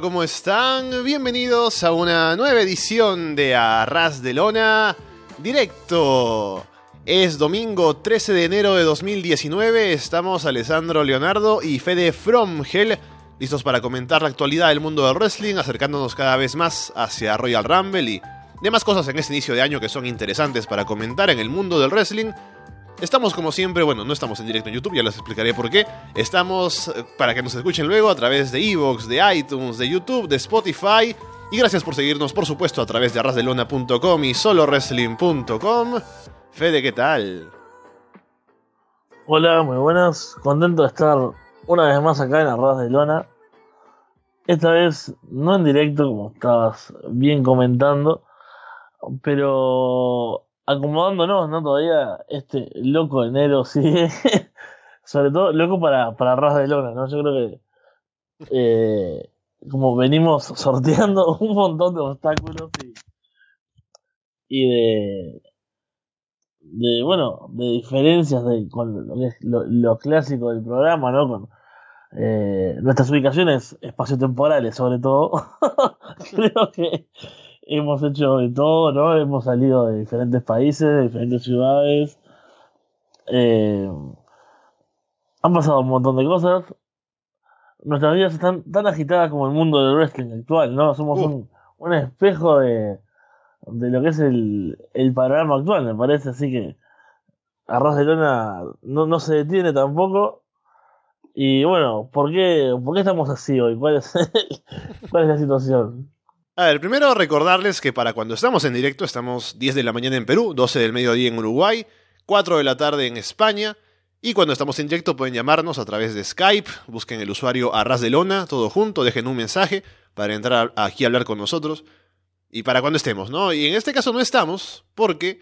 ¿cómo están? Bienvenidos a una nueva edición de Arras de Lona Directo. Es domingo 13 de enero de 2019, estamos Alessandro Leonardo y Fede Fromgel listos para comentar la actualidad del mundo del wrestling, acercándonos cada vez más hacia Royal Rumble y demás cosas en este inicio de año que son interesantes para comentar en el mundo del wrestling. Estamos como siempre, bueno, no estamos en directo en YouTube, ya les explicaré por qué. Estamos eh, para que nos escuchen luego a través de Evox, de iTunes, de YouTube, de Spotify. Y gracias por seguirnos, por supuesto, a través de arrasdelona.com y solowrestling.com. Fede, ¿qué tal? Hola, muy buenas. Contento de estar una vez más acá en Arras de Lona. Esta vez no en directo, como estabas bien comentando, pero acomodándonos, ¿no? Todavía este loco enero sigue. Sobre todo loco para, para Ras de Lona, ¿no? Yo creo que eh, como venimos sorteando un montón de obstáculos y, de, de, bueno, de diferencias de, con lo, lo, clásico del programa, ¿no? Con eh, nuestras ubicaciones espaciotemporales, sobre todo. creo que hemos hecho de todo, ¿no? Hemos salido de diferentes países, de diferentes ciudades. Eh, han pasado un montón de cosas. Nuestras vidas están tan agitadas como el mundo del wrestling actual, ¿no? Somos un, un, espejo de, de lo que es el, el panorama actual, me parece. Así que Arroz de Lona no, no se detiene tampoco. Y bueno, ¿por qué, ¿por qué estamos así hoy? ¿Cuál es, cuál es la situación? A ver, primero recordarles que para cuando estamos en directo estamos 10 de la mañana en Perú, 12 del mediodía en Uruguay, 4 de la tarde en España. Y cuando estamos en directo pueden llamarnos a través de Skype, busquen el usuario Arras de Lona, todo junto, dejen un mensaje para entrar aquí a hablar con nosotros. Y para cuando estemos, ¿no? Y en este caso no estamos, porque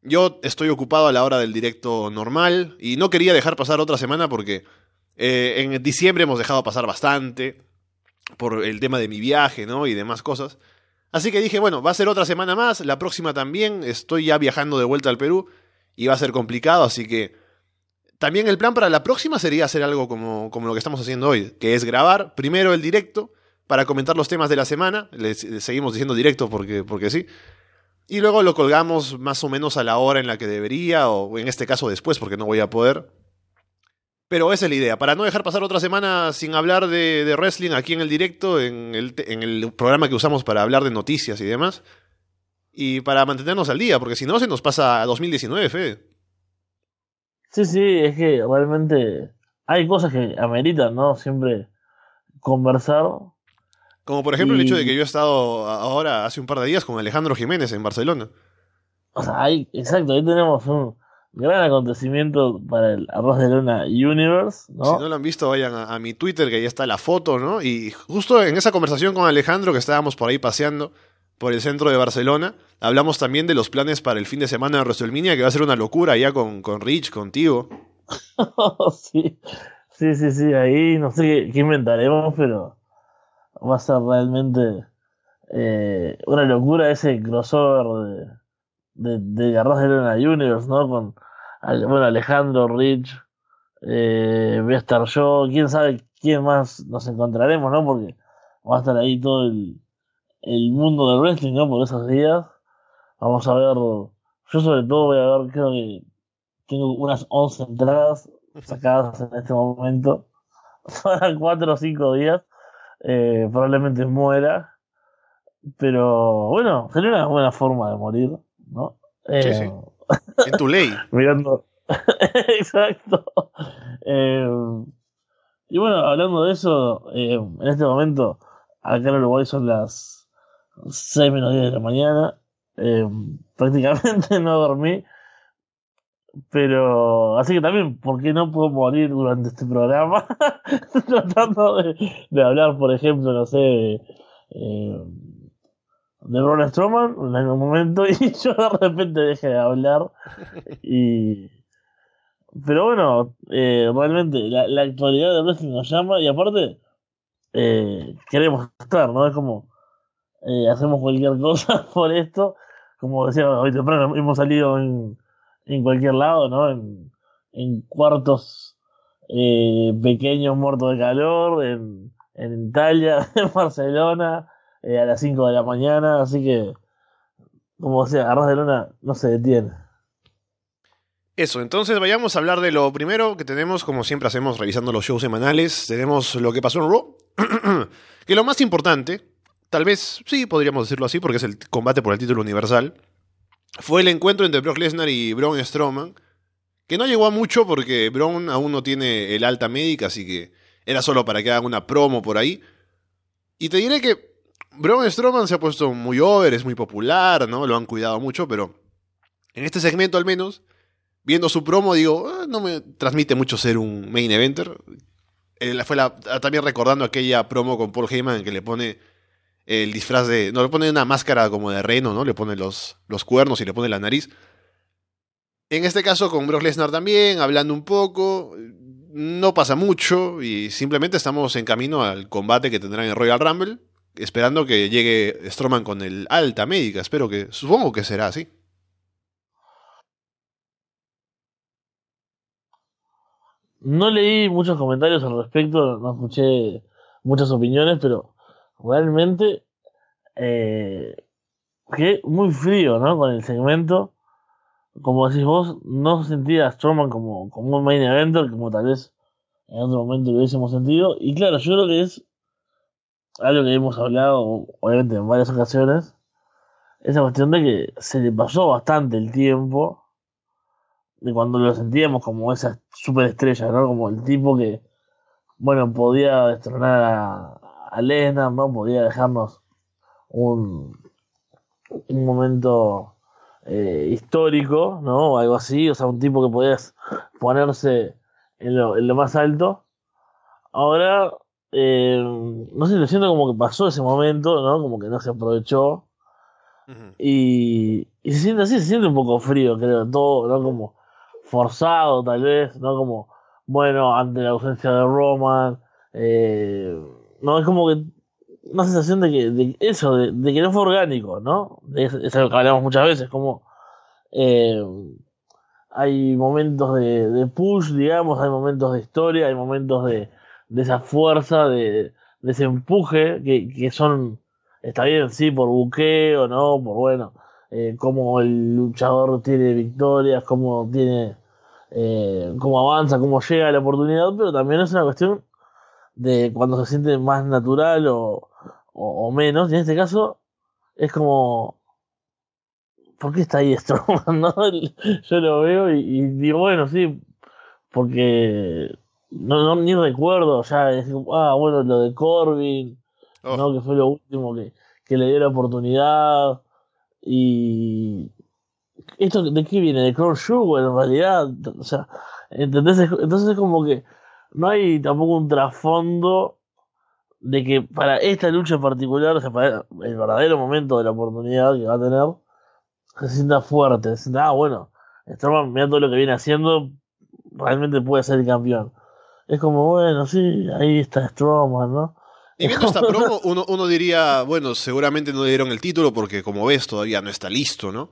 yo estoy ocupado a la hora del directo normal y no quería dejar pasar otra semana porque eh, en diciembre hemos dejado pasar bastante por el tema de mi viaje, ¿no? Y demás cosas. Así que dije, bueno, va a ser otra semana más, la próxima también, estoy ya viajando de vuelta al Perú y va a ser complicado, así que también el plan para la próxima sería hacer algo como, como lo que estamos haciendo hoy, que es grabar primero el directo para comentar los temas de la semana, le seguimos diciendo directo porque, porque sí, y luego lo colgamos más o menos a la hora en la que debería, o en este caso después porque no voy a poder. Pero esa es la idea, para no dejar pasar otra semana sin hablar de, wrestling aquí en el directo, en el, en el, programa que usamos para hablar de noticias y demás. Y para mantenernos al día, porque si no se nos pasa a 2019, Fede. Sí, sí, es que realmente hay cosas que ameritan, ¿no? Siempre conversar. Como por ejemplo el hecho de que yo he estado ahora, hace un par de días, con Alejandro Jiménez en Barcelona. O sea, hay, exacto, ahí tenemos un, gran acontecimiento para el Arroz de Luna Universe, ¿no? Si no lo han visto, vayan a, mi Twitter, que ahí está la foto, ¿no? Y justo en esa conversación con Alejandro, que estábamos por ahí paseando por el centro de Barcelona, hablamos también de los planes para el fin de semana de WrestleMania, que va a ser una locura ya con, con Rich, contigo. sí, sí, sí, sí, ahí no sé qué, inventaremos, pero va a ser realmente eh, una locura ese crossover de, de, de Luna Universe, ¿no? Con bueno, Alejandro, Rich, eh, voy a estar yo, quién sabe quién más nos encontraremos, ¿no? Porque va a estar ahí todo el, el mundo del wrestling, ¿no? Por esos días. Vamos a ver, yo sobre todo voy a ver, creo que tengo unas 11 entradas sacadas en este momento para 4 o 5 días. Eh, probablemente muera. Pero bueno, sería una buena forma de morir, ¿no? sí, sí. En tu ley. Mirando. Exacto. Eh, y bueno, hablando de eso, eh, en este momento, acá en Uruguay son las 6 menos 10 de la mañana. Eh, prácticamente no dormí. Pero, así que también, ¿por qué no puedo morir durante este programa? Tratando de, de, hablar, por ejemplo, no sé, eh, de Ron Strowman en algún momento y yo de repente dejé de hablar. Y pero bueno eh, realmente la, la, actualidad de wrestling nos llama y aparte eh, queremos estar no es como eh, hacemos cualquier cosa por esto. Como decía hoy temprano hemos salido en, en cualquier lado no en, en cuartos eh, pequeños muertos de calor en, en Italia, en Barcelona, eh, a las 5 de la mañana, así que, como sea, Arras de Lona no se detiene. Eso, entonces vayamos a hablar de lo primero que tenemos, como siempre hacemos revisando los shows semanales. Tenemos lo que pasó en Raw, que lo más importante, tal vez sí podríamos decirlo así, porque es el combate por el título universal, fue el encuentro entre Brock Lesnar y Braun Strowman, que no llegó a mucho porque Braun aún no tiene el alta médica, así que era solo para que hagan una promo por ahí. Y te diré que Braun Strowman se ha puesto muy over, es muy popular, ¿no? Lo han cuidado mucho, pero en este segmento al menos viendo su promo, digo, ah, no me transmite mucho ser un main eventer. Eh, fue ah, también recordando aquella promo con Paul Heyman que le pone el disfraz de. No, le pone una máscara como de reno, ¿no? Le pone los, los cuernos y le pone la nariz. En este caso con Brock Lesnar también, hablando un poco. No pasa mucho y simplemente estamos en camino al combate que tendrán en Royal Rumble. Esperando que llegue Strowman con el alta médica. Espero que. Supongo que será así. No leí muchos comentarios al respecto, no escuché muchas opiniones, pero realmente eh, quedé muy frío, ¿no? Con el segmento. Como decís vos, no sentía a Strowman como, como un main eventer, como tal vez en otro momento lo hubiésemos sentido. Y claro, yo creo que es algo que hemos hablado, obviamente, en varias ocasiones. Esa cuestión de que se le pasó bastante el tiempo de cuando lo sentíamos como esa superestrella, ¿no? Como el tipo que, bueno, podía destronar a, a Lesnar, ¿no? Podía dejarnos un, un momento eh, histórico, ¿no? O algo así, o sea, un tipo que podías ponerse en lo, en lo más alto. Ahora, eh, no sé, lo siento como que pasó ese momento, ¿no? Como que no se aprovechó. y, y se siente así, se siente un poco frío, creo, todo, ¿no? Como forzado tal vez, ¿no? Como, bueno, ante la ausencia de Roman, eh, no, es como que una sensación de que, de eso, de, que no fue orgánico, ¿no? Es, es, algo que hablamos muchas veces, como eh, hay momentos de, de, push, digamos, hay momentos de historia, hay momentos de, de esa fuerza, de, de ese empuje, que, que son, está bien, sí, por buqueo, ¿no? Por bueno eh, cómo el luchador tiene victorias, cómo tiene, eh, cómo avanza, cómo llega a la oportunidad, pero también es una cuestión de cuando se siente más natural o, o, menos, y en este caso es como, ¿por qué está ahí Strowman? ¿no? Yo lo veo y, digo, bueno, sí, porque no, no ni recuerdo ya, es, ah, bueno, lo de Corbin, ¿no? Oh. que fue lo último que, que le dio la oportunidad. Y esto de qué viene, de Crown Jewel en realidad, o sea, ¿entendés? Entonces es como que no hay tampoco un trasfondo de que para esta lucha en particular, o sea, para el verdadero momento de la oportunidad que va a tener, se sienta fuerte, se sienta, ah, bueno, Strowman, mira todo lo que viene haciendo, realmente puede ser el campeón. Es como, bueno, sí, ahí está Strowman, ¿no? Y viendo esta promo, uno, diría, bueno, seguramente no le dieron el título porque como ves todavía no está listo, ¿no?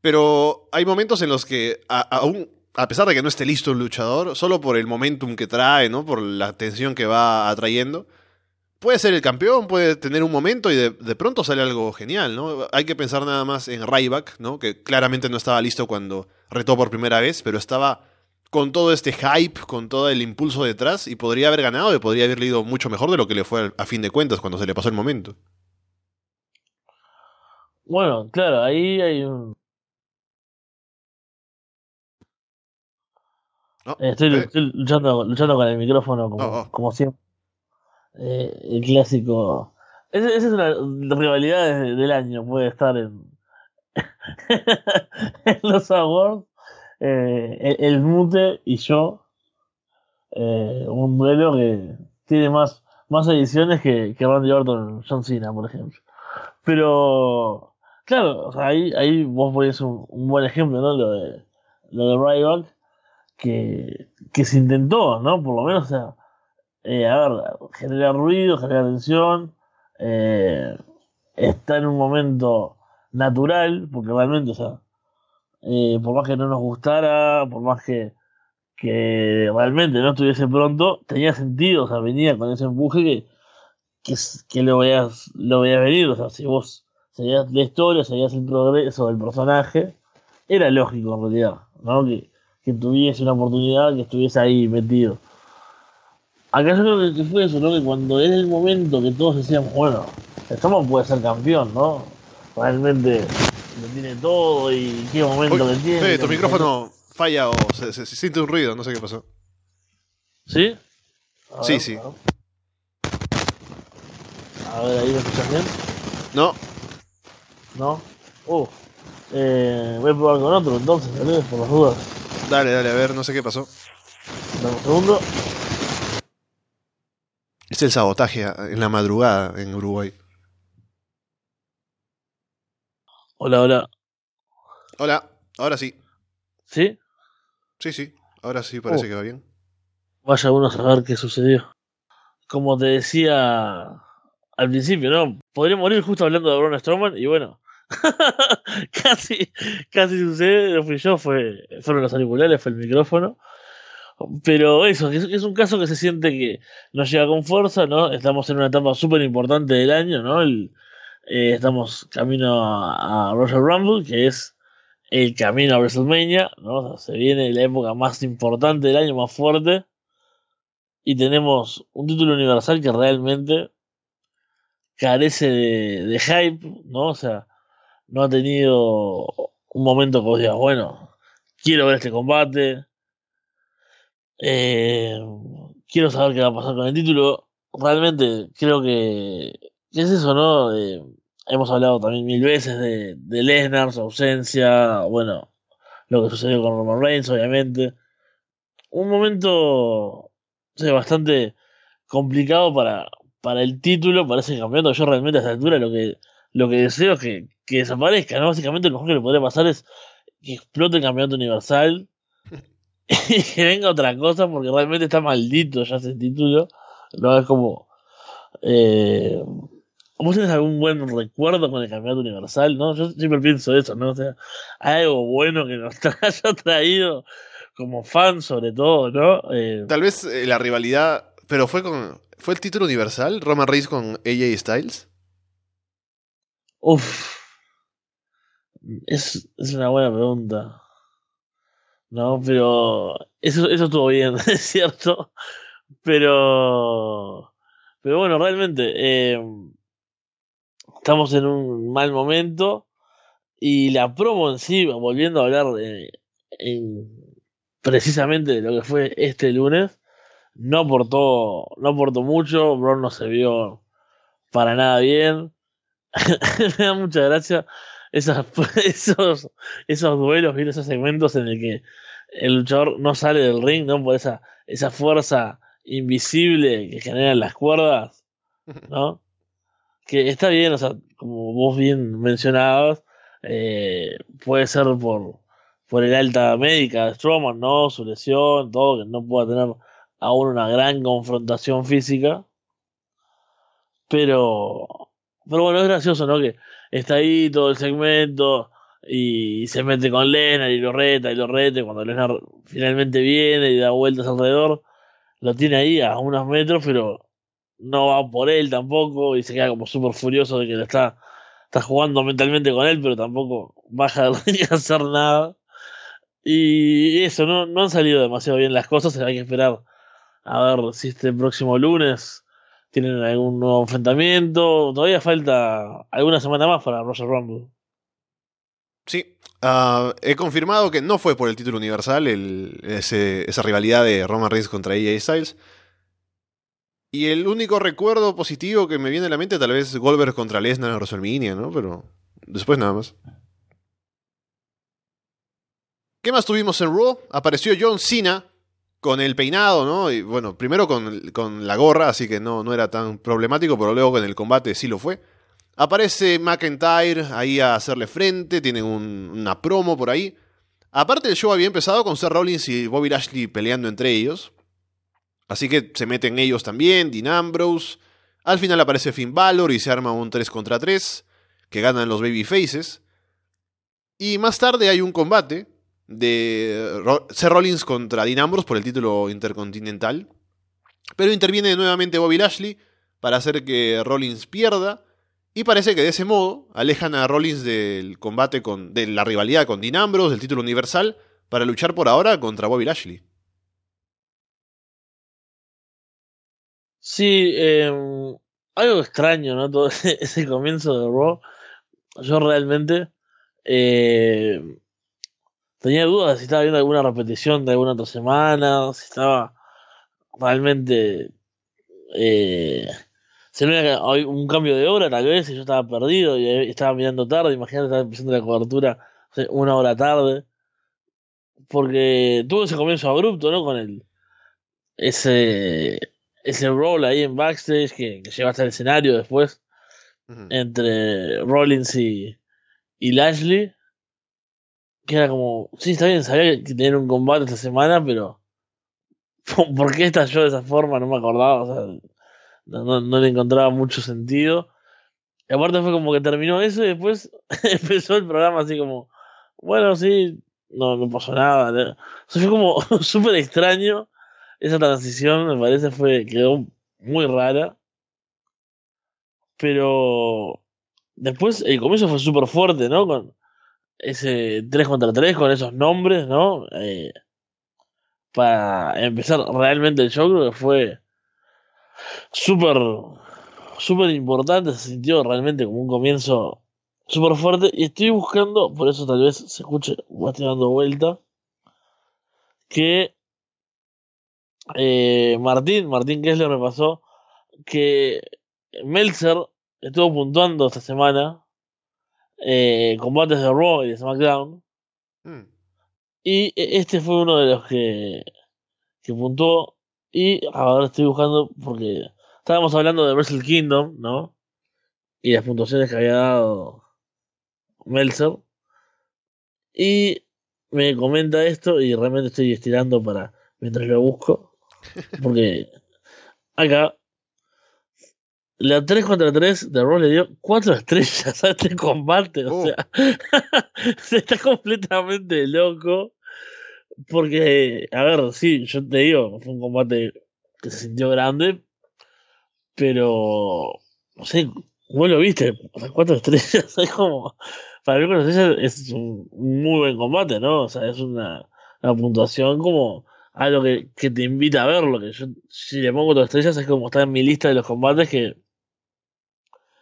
Pero hay momentos en los que aún, a pesar de que no esté listo el luchador, solo por el momentum que trae, ¿no? Por la atención que va atrayendo, puede ser el campeón, puede tener un momento y de, de, pronto sale algo genial, ¿no? Hay que pensar nada más en Ryback, ¿no? Que claramente no estaba listo cuando retó por primera vez, pero estaba con todo este hype, con todo el impulso detrás, y podría haber ganado y podría haber ido mucho mejor de lo que le fue a fin de cuentas cuando se le pasó el momento. Bueno, claro, ahí hay un... estoy, luchando, luchando, con el micrófono como, oh, oh. como siempre. Eh, el clásico... Esa, es una rivalidad del año, puede estar en, en los awards eh, el, Mute y yo, eh, un duelo que tiene más, más ediciones que, que Randy Orton John Cena, por ejemplo. Pero, claro, ahí, ahí vos pones un, buen ejemplo, ¿no? Lo de, lo de Ryback, que, que se intentó, ¿no? Por lo menos, o sea, eh, a ver, generar ruido, generar tensión, eh, está en un momento natural, porque realmente, o sea, eh, por más que no nos gustara, por más que, que realmente no estuviese pronto, tenía sentido, o sea, venía con ese empuje que, que, lo veas, lo veas venir. O sea, si vos seguías la historia, seguías el progreso del personaje, era lógico en realidad, ¿no? Que, tuviese una oportunidad, que estuviese ahí metido. Acá yo creo que fue eso, ¿no? Que cuando era el momento que todos decían, bueno, Strowman puede ser campeón, ¿no? Realmente lo tiene todo y qué momento Uy, que tiene. Tu micrófono falla o se, se- se siente un ruido, no sé qué pasó. ¿Sí? A Sí, ver, sí. A ver. Ahí me escuchas bien. No, ¿No? Uh, eh, voy a probar con otro entonces, ¿vale? por las dudas. dale, dale, a ver, no sé qué pasó. Dame un segundo. Es el sabotaje en la madrugada en Uruguay. Hola, hola. Hola, ahora sí. ¿Sí? Sí, sí, ahora sí parece Oh. que va bien. Vaya uno a saber qué sucedió. Como te decía al principio, ¿no? Podría morir justo hablando de Braun Strowman y bueno, casi, casi sucede, no fui yo, fue, fueron los auriculares, fue el micrófono. Pero eso, es, es un caso que se siente que nos llega con fuerza, ¿no? Estamos en una etapa súper importante del año, ¿no? El- eh, estamos camino a, a Royal Rumble, que es el camino a WrestleMania, ¿no? O sea, se viene la época más importante del año, más fuerte y tenemos un título universal que realmente carece de, de hype, ¿no? O sea, no ha tenido un momento que vos digas, bueno, quiero ver este combate, eh, quiero saber qué va a pasar con el título. Realmente creo que, que es eso, ¿no? Hemos hablado también mil veces de, de Lesnar, su ausencia, bueno, lo que sucedió con Roman Reigns, obviamente. Un momento sí, bastante complicado para, para el título, para ese campeonato. Yo realmente a esta altura lo que, lo que deseo es que, que desaparezca, ¿no? Básicamente lo mejor que le podría pasar es que explote el campeonato universal y que venga otra cosa porque realmente está maldito ya ese título. No es como... Eh, ¿Vos tenés algún buen recuerdo con el campeonato universal? ¿no? Yo siempre pienso eso, ¿no? O sea, hay algo bueno que nos haya traído como fan sobre todo, ¿no? Eh, Tal vez eh, la rivalidad, pero fue con fue el título universal, Roman Reigns con AJ Styles. Uf. Es, es una buena pregunta. No, pero eso, eso estuvo bien, es cierto. Pero, pero bueno, realmente eh, estamos en un mal momento y la promo en sí, volviendo a hablar precisamente de lo que fue este lunes, no aportó, no aportó mucho, Braun no se vio para nada bien. Me da mucha gracia esas, esos, duelos, ¿viste? esos segmentos en el que el luchador no sale del ring, ¿no? Por esa, esa fuerza invisible que generan las cuerdas, ¿no? Que está bien, o sea, como vos bien mencionabas, eh, puede ser por, por el alta médica de Strowman, ¿no? Su lesión, todo, que no pueda tener aún una gran confrontación física. Pero, pero bueno, es gracioso, ¿no? Que está ahí todo el segmento y se mete con Lennart y lo reta y lo reta. y Cuando Lennart finalmente viene y da vueltas alrededor, lo tiene ahí a unos metros, pero no va por él tampoco y se queda como súper furioso de que lo está, está jugando mentalmente con él, pero tampoco baja a hacer nada. Y eso, no, no han salido demasiado bien las cosas, hay que esperar a ver si este próximo lunes tienen algún nuevo enfrentamiento. Todavía falta alguna semana más para Roger Rumble. Sí, ah, he confirmado que no fue por el título universal el- esa rivalidad de Roman Reigns contra AJ Styles. Y el único recuerdo positivo que me viene a la mente tal vez Goldberg contra Lesnar en WrestleMania, ¿no? Pero después nada más. ¿Qué más tuvimos en Raw? Apareció John Cena con el peinado, ¿no? Y bueno, primero con, con la gorra, así que no, no era tan problemático, pero luego con el combate sí lo fue. Aparece McIntyre ahí a hacerle frente, tienen un- una promo por ahí. Aparte el show había empezado con Seth Rollins y Bobby Lashley peleando entre ellos. Así que se meten ellos también, Dean Ambrose. Al final aparece Finn Balor y se arma un 3 contra 3, que ganan los Babyfaces. Y más tarde hay un combate de Ro- Seth Rollins contra Dean Ambrose por el título intercontinental. Pero interviene nuevamente Bobby Lashley, para hacer que Rollins pierda. Y parece que de ese modo alejan a Rollins del combate con. de la rivalidad con Dean Ambrose, del título universal, para luchar por ahora contra Bobby Lashley. Sí, eh, algo extraño, ¿no? Todo ese, comienzo de Raw. Yo realmente eh, tenía dudas si estaba viendo alguna repetición de alguna otra semana, si estaba realmente eh, se veía un cambio de hora tal vez y yo estaba perdido y estaba mirando tarde, imagínate estaba empezando la cobertura una hora tarde porque tuvo ese comienzo abrupto, ¿no? Con el ese ese rol ahí en backstage que, que lleva hasta el escenario después entre Rollins y, y Lashley que era como, sí, está bien, sabía que tenían un combate esta semana, pero ¿por qué estalló de esa forma? No me acordaba, o sea, no, no le encontraba mucho sentido. Y aparte fue como que terminó eso y después empezó el programa así como, bueno, sí, no, no pasó nada. O sea, fue como súper extraño. Esa transición me parece fue, quedó muy rara. Pero después el comienzo fue súper fuerte, ¿no? Con ese 3 contra 3, con esos nombres, ¿no? Eh, para empezar realmente el show, creo que fue súper, súper importante, se sintió realmente como un comienzo súper fuerte. Y estoy buscando, por eso tal vez se escuche, estoy dando vuelta, que eh, Martín, Martín Kessler me pasó que Meltzer estuvo puntuando esta semana eh, combates de Raw y de SmackDown. Mm. Y e, este fue uno de los que, que puntuó. Y ahora estoy buscando porque estábamos hablando de Wrestle Kingdom, ¿no? Y las puntuaciones que había dado Meltzer. Y me comenta esto y realmente estoy estirando para mientras lo busco. Porque acá la 3 contra 3 de Raw le dio 4 estrellas a este combate. O oh. sea, se está completamente loco. Porque, a ver, sí, yo te digo, fue un combate que se sintió grande, pero, no sé, vos lo viste, o sea, cuatro estrellas, es como, para mí cuatro estrellas es un muy buen combate, ¿no? O sea, es una, una puntuación como algo que, que te invita a verlo, que yo, si le pongo cuatro estrellas es como está en mi lista de los combates que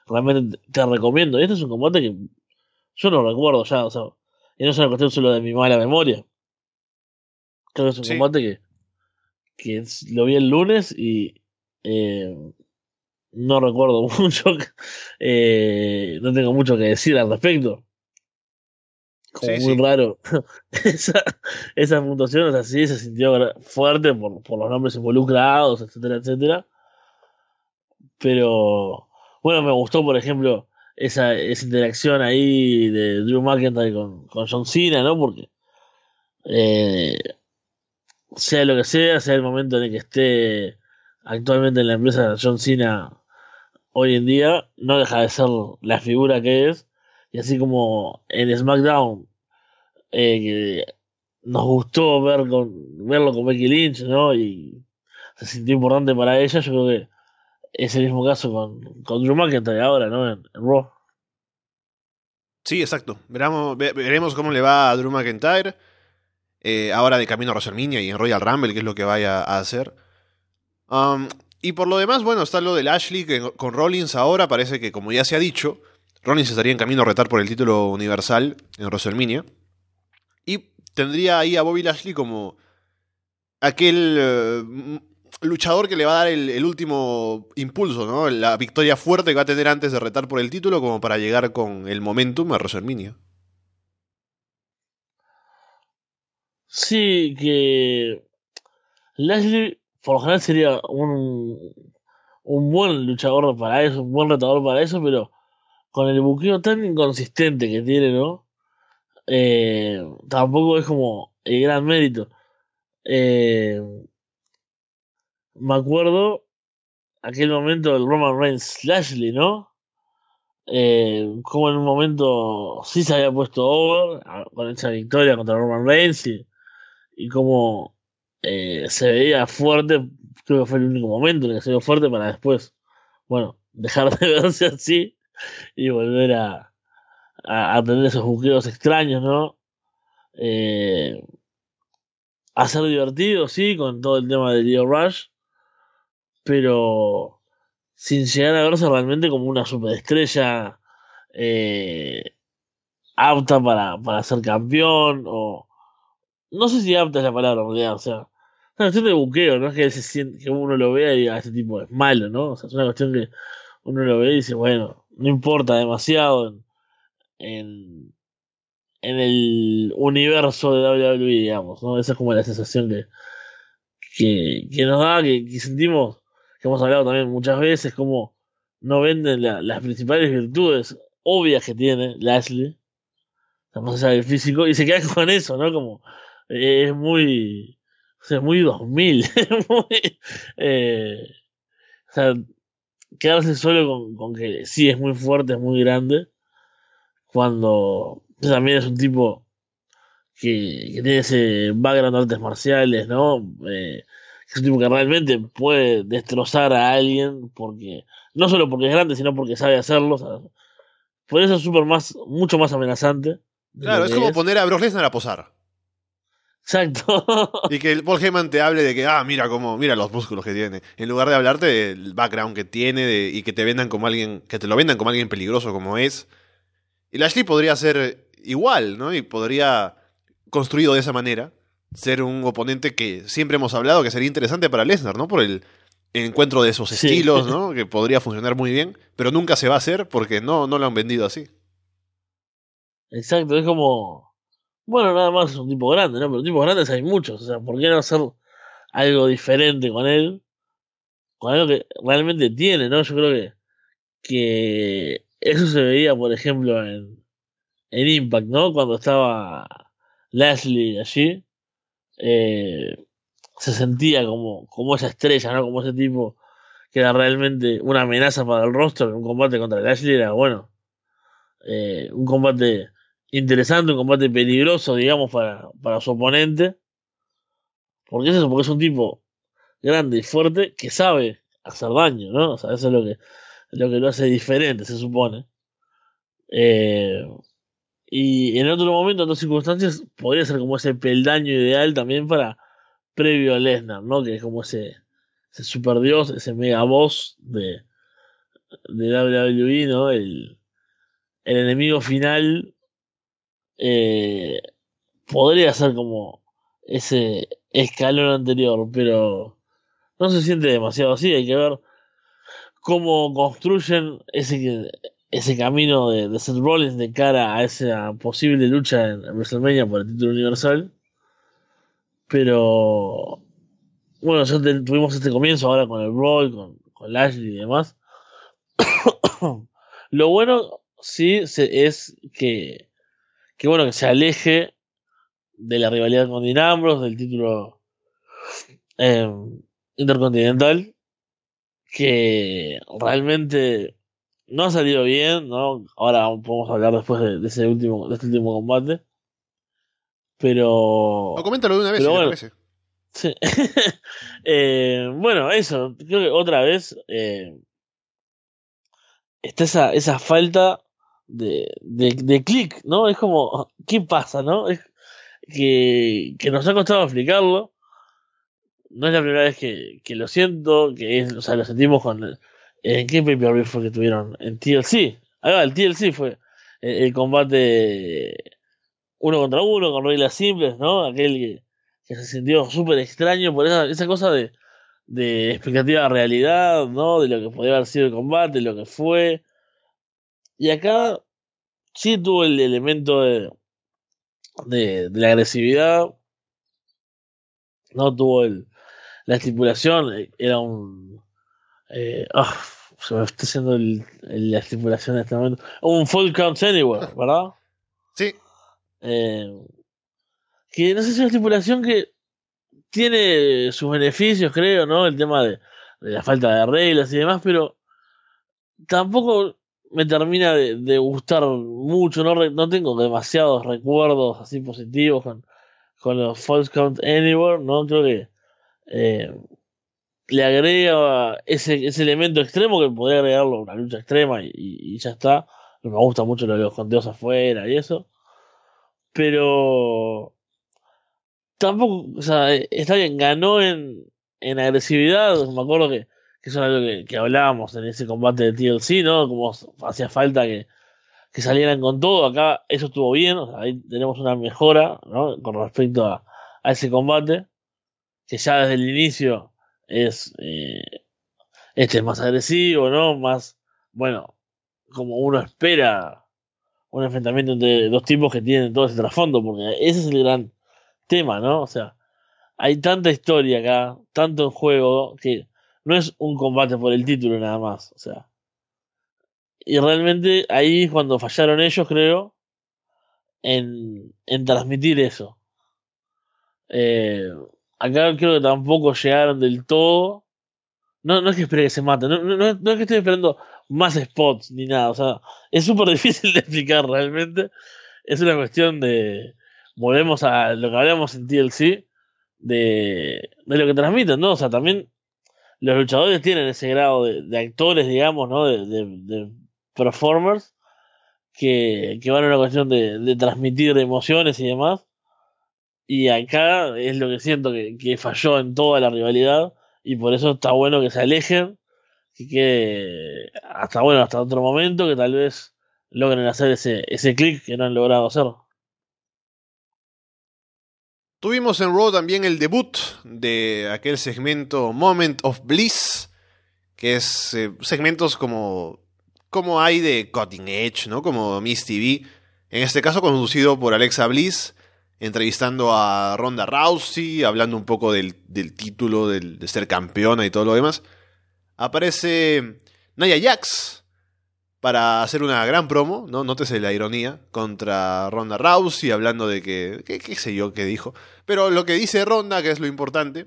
realmente te recomiendo. Y este es un combate que yo no recuerdo ya, o sea, y no es una cuestión solo de mi mala memoria. Creo que es un combate que, que lo vi el lunes y eh, no recuerdo mucho, eh, no tengo mucho que decir al respecto. Como muy raro. esa, esa puntuación, o sea, sí se sintió fuerte por, por los nombres involucrados, etcétera, etcétera. Pero bueno, me gustó, por ejemplo, esa, esa interacción ahí de Drew McIntyre con, con John Cena, ¿no? Porque eh, sea lo que sea, sea el momento en el que esté actualmente en la empresa John Cena hoy en día, no deja de ser la figura que es. Y así como en SmackDown, eh, nos gustó verlo con Becky Lynch, ¿no? Y se sintió importante para ella, yo creo que es el mismo caso con, Drew McIntyre ahora, ¿no? En, Raw. Sí, exacto. Veremos cómo le va a Drew McIntyre. Eh, ahora de camino a WrestleMania y en Royal Rumble, que es lo que vaya a hacer. Um, y por lo demás, bueno, está lo del Ashley, que con Rollins ahora parece que, como ya se ha dicho, Rollins estaría en camino a retar por el título universal en WrestleMania. Tendría ahí a Bobby Lashley como aquel eh, luchador que le va a dar el, último impulso, ¿no? La victoria fuerte que va a tener antes de retar por el título como para llegar con el momentum a WrestleMania. Sí, que Lashley por lo general sería un, un buen luchador para eso, un buen retador para eso, pero con el buqueo tan inconsistente que tiene, ¿no? Eh, tampoco es como el gran mérito. Eh, me acuerdo aquel momento del Roman Reigns Lashley, ¿no? Eh, como en un momento sí se había puesto over con esa victoria contra Roman Reigns y, y como eh, se veía fuerte, creo que fue el único momento en el que se vio fuerte para después bueno, dejar de verse así y volver a, a, tener esos buqueos extraños, ¿no? Eh, a ser divertido, sí, con todo el tema de Leo Rush, pero sin llegar a verse realmente como una superestrella eh, apta para, para ser campeón o no sé si apta es la palabra o sea, es una cuestión de buqueo, no es que, se siente, que uno lo vea y diga, este tipo es malo, ¿no? O sea, es una cuestión que uno lo ve y dice, bueno, no importa demasiado en, en, el universo de WWE, digamos, ¿no? Esa es como la sensación que, que, que nos da, que, sentimos, que hemos hablado también muchas veces, como no venden las principales virtudes obvias que tiene Lashley, más allá del físico, y se queda con eso, ¿no? Como es muy, o sea, muy 2000, muy, eh, o sea, quedarse solo con, que sí es muy fuerte, es muy grande, cuando también es un tipo que, que tiene ese background de artes marciales, ¿no? Eh, es un tipo que realmente puede destrozar a alguien porque, no solo porque es grande, sino porque sabe hacerlo, por eso es super más, mucho más amenazante. Claro, es como poner a Brock Lesnar a posar. Exacto. y que el Paul Heyman te hable de que, ah, mira cómo, mira los músculos que tiene. En lugar de hablarte del background que tiene y que te vendan como alguien, que te lo vendan como alguien peligroso como es. Y Lashley podría ser igual, ¿no? Y podría, construido de esa manera, ser un oponente que siempre hemos hablado que sería interesante para Lesnar, ¿no? Por el encuentro de esos estilos, ¿no? Que podría funcionar muy bien, pero nunca se va a hacer porque no, no lo han vendido así. Exacto, es como bueno, nada más es un tipo grande, ¿no? Pero tipos grandes hay muchos. O sea, ¿por qué no hacer algo diferente con él? Con algo que realmente tiene, ¿no? Yo creo que, que eso se veía, por ejemplo, en, en Impact, ¿no? Cuando estaba Leslie allí. Eh, se sentía como, como esa estrella, ¿no? Como ese tipo que era realmente una amenaza para el rostro. Un combate contra Lashley era, bueno, eh, un combate interesante, un combate peligroso, digamos, para, para su oponente. Porque es eso, porque es un tipo grande y fuerte que sabe hacer daño, ¿no? O sea, eso es lo que, lo que lo hace diferente, se supone. Eh, y en otro momento, en otras circunstancias, podría ser como ese peldaño ideal también para previo a Lesnar, ¿no? Que es como ese, ese super dios, ese mega boss de, de WWE, ¿no? El, el enemigo final eh, podría ser como ese escalón anterior, pero no se siente demasiado así. Hay que ver cómo construyen ese, ese camino de, de Seth Rollins de cara a esa posible lucha en, WrestleMania por el título universal. Pero bueno, ya tuvimos este comienzo ahora con el Brawl, con, con Lashley y demás. Lo bueno sí es que que bueno, que se aleje de la rivalidad con Dinambros, del título em, intercontinental, que realmente no ha salido bien, ¿no? Ahora podemos hablar después de, ese último, de este último combate. Pero. O coméntalo de una vez, si bueno, parece. Sí. eh, bueno, eso, creo que otra vez eh, está esa, esa falta de, de, de clic, ¿no? Es como, ¿qué pasa, no? Es que, que nos ha costado explicarlo. No es la primera vez que, que lo siento, que es, o sea, lo sentimos con... ¿En qué pay fue que tuvieron? En TLC. Va, el TLC fue el, combate uno contra uno con reglas simples, ¿no? Aquel que, se sintió súper extraño por esa, esa cosa de, de expectativa realidad, ¿no? De lo que podía haber sido el combate, lo que fue. Y acá sí tuvo el elemento de, de, la agresividad. No tuvo el, la estipulación. Eh, era un. Eh, oh, se me está haciendo el, la estipulación en este momento. Un full count anywhere, ¿verdad? Sí. Eh, que no sé si es una estipulación que tiene sus beneficios, creo, ¿no? El tema de, de la falta de reglas y demás, pero tampoco me termina de, gustar mucho, no, no tengo demasiados recuerdos así positivos con, con los False Count Anywhere, ¿no? Creo que eh, le agrega ese, ese elemento extremo que podría agregarlo una lucha extrema y, ya está. Me gusta mucho lo de los conteos afuera y eso. Pero tampoco, o sea, está bien, ganó en, en agresividad. Me acuerdo que, que eso era algo que, hablábamos en ese combate de TLC, ¿no? Como hacía falta que, que salieran con todo. Acá eso estuvo bien, ahí tenemos una mejora, ¿no? Con respecto a, a ese combate, que ya desde el inicio es eh, este es más agresivo, ¿no? Más, bueno, como uno espera un enfrentamiento entre dos tipos que tienen todo ese trasfondo, porque ese es el gran tema, ¿no? O sea, hay tanta historia acá, tanto en juego, que no es un combate por el título nada más, o sea. Y realmente ahí es cuando fallaron ellos, creo, en, en transmitir eso. Eh, acá creo que tampoco llegaron del todo. No, no es que espere que se maten, no, no, no es que estoy esperando más spots ni nada, o sea, es súper difícil de explicar realmente. Es una cuestión de. Volvemos a lo que hablamos en TLC, de, de lo que transmiten, ¿no? O sea, también los luchadores tienen ese grado de, actores, digamos, ¿no? De, de, performers que, que, van a una cuestión de, de transmitir emociones y demás. Y acá es lo que siento que, que, falló en toda la rivalidad. Y por eso está bueno que se alejen. Que quede hasta bueno, hasta otro momento. Que tal vez logren hacer ese, ese clic que no han logrado hacer. Tuvimos en Raw también el debut de aquel segmento Moment of Bliss. Que es eh, segmentos como, como hay de Cutting Edge, ¿no? Como Miss TV. En este caso conducido por Alexa Bliss entrevistando a Ronda Rousey, hablando un poco del, título, de ser campeona y todo lo demás. Aparece Naya Jax para hacer una gran promo, ¿no? Nótese la ironía, contra Ronda Rousey, hablando de que, qué, sé yo qué dijo. Pero lo que dice Ronda, que es lo importante,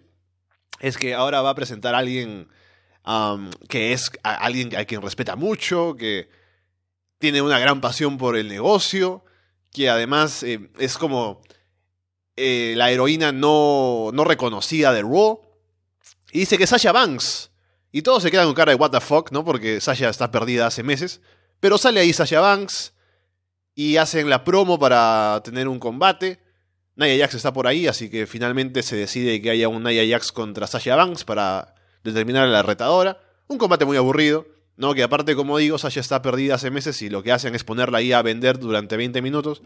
es que ahora va a presentar a alguien que es alguien a quien respeta mucho, que tiene una gran pasión por el negocio, que además eh, es como eh, la heroína no, no reconocida de Raw. Y dice que Sasha Banks. Y todos se quedan con cara de what the fuck, ¿no? Porque Sasha está perdida hace meses. Pero sale ahí Sasha Banks. Y hacen la promo para tener un combate. Nia Jax está por ahí, así que finalmente se decide que haya un Nia Jax contra Sasha Banks para determinar a la retadora. Un combate muy aburrido, ¿no? Que aparte, como digo, Sasha está perdida hace meses y lo que hacen es ponerla ahí a vender durante 20 minutos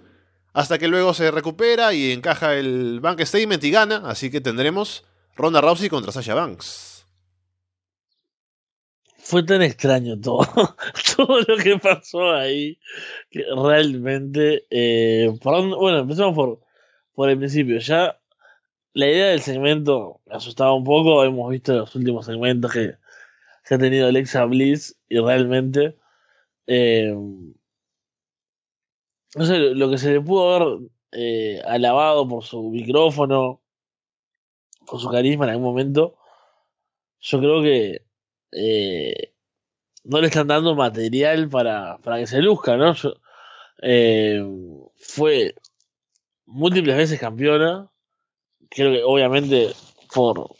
hasta que luego se recupera y encaja el bank statement y gana, así que tendremos Ronda Rousey contra Sasha Banks. Fue tan extraño todo, todo lo que pasó ahí, que realmente, eh, bueno, empezamos por, por el principio, ya la idea del segmento me asustaba un poco, hemos visto los últimos segmentos que, que ha tenido Alexa Bliss y realmente... Eh, no sé, lo que se le pudo haber eh, alabado por su micrófono, por su carisma en algún momento, yo creo que eh, no le están dando material para, para que se luzca, ¿no? Eh, fue múltiples veces campeona, creo que obviamente por,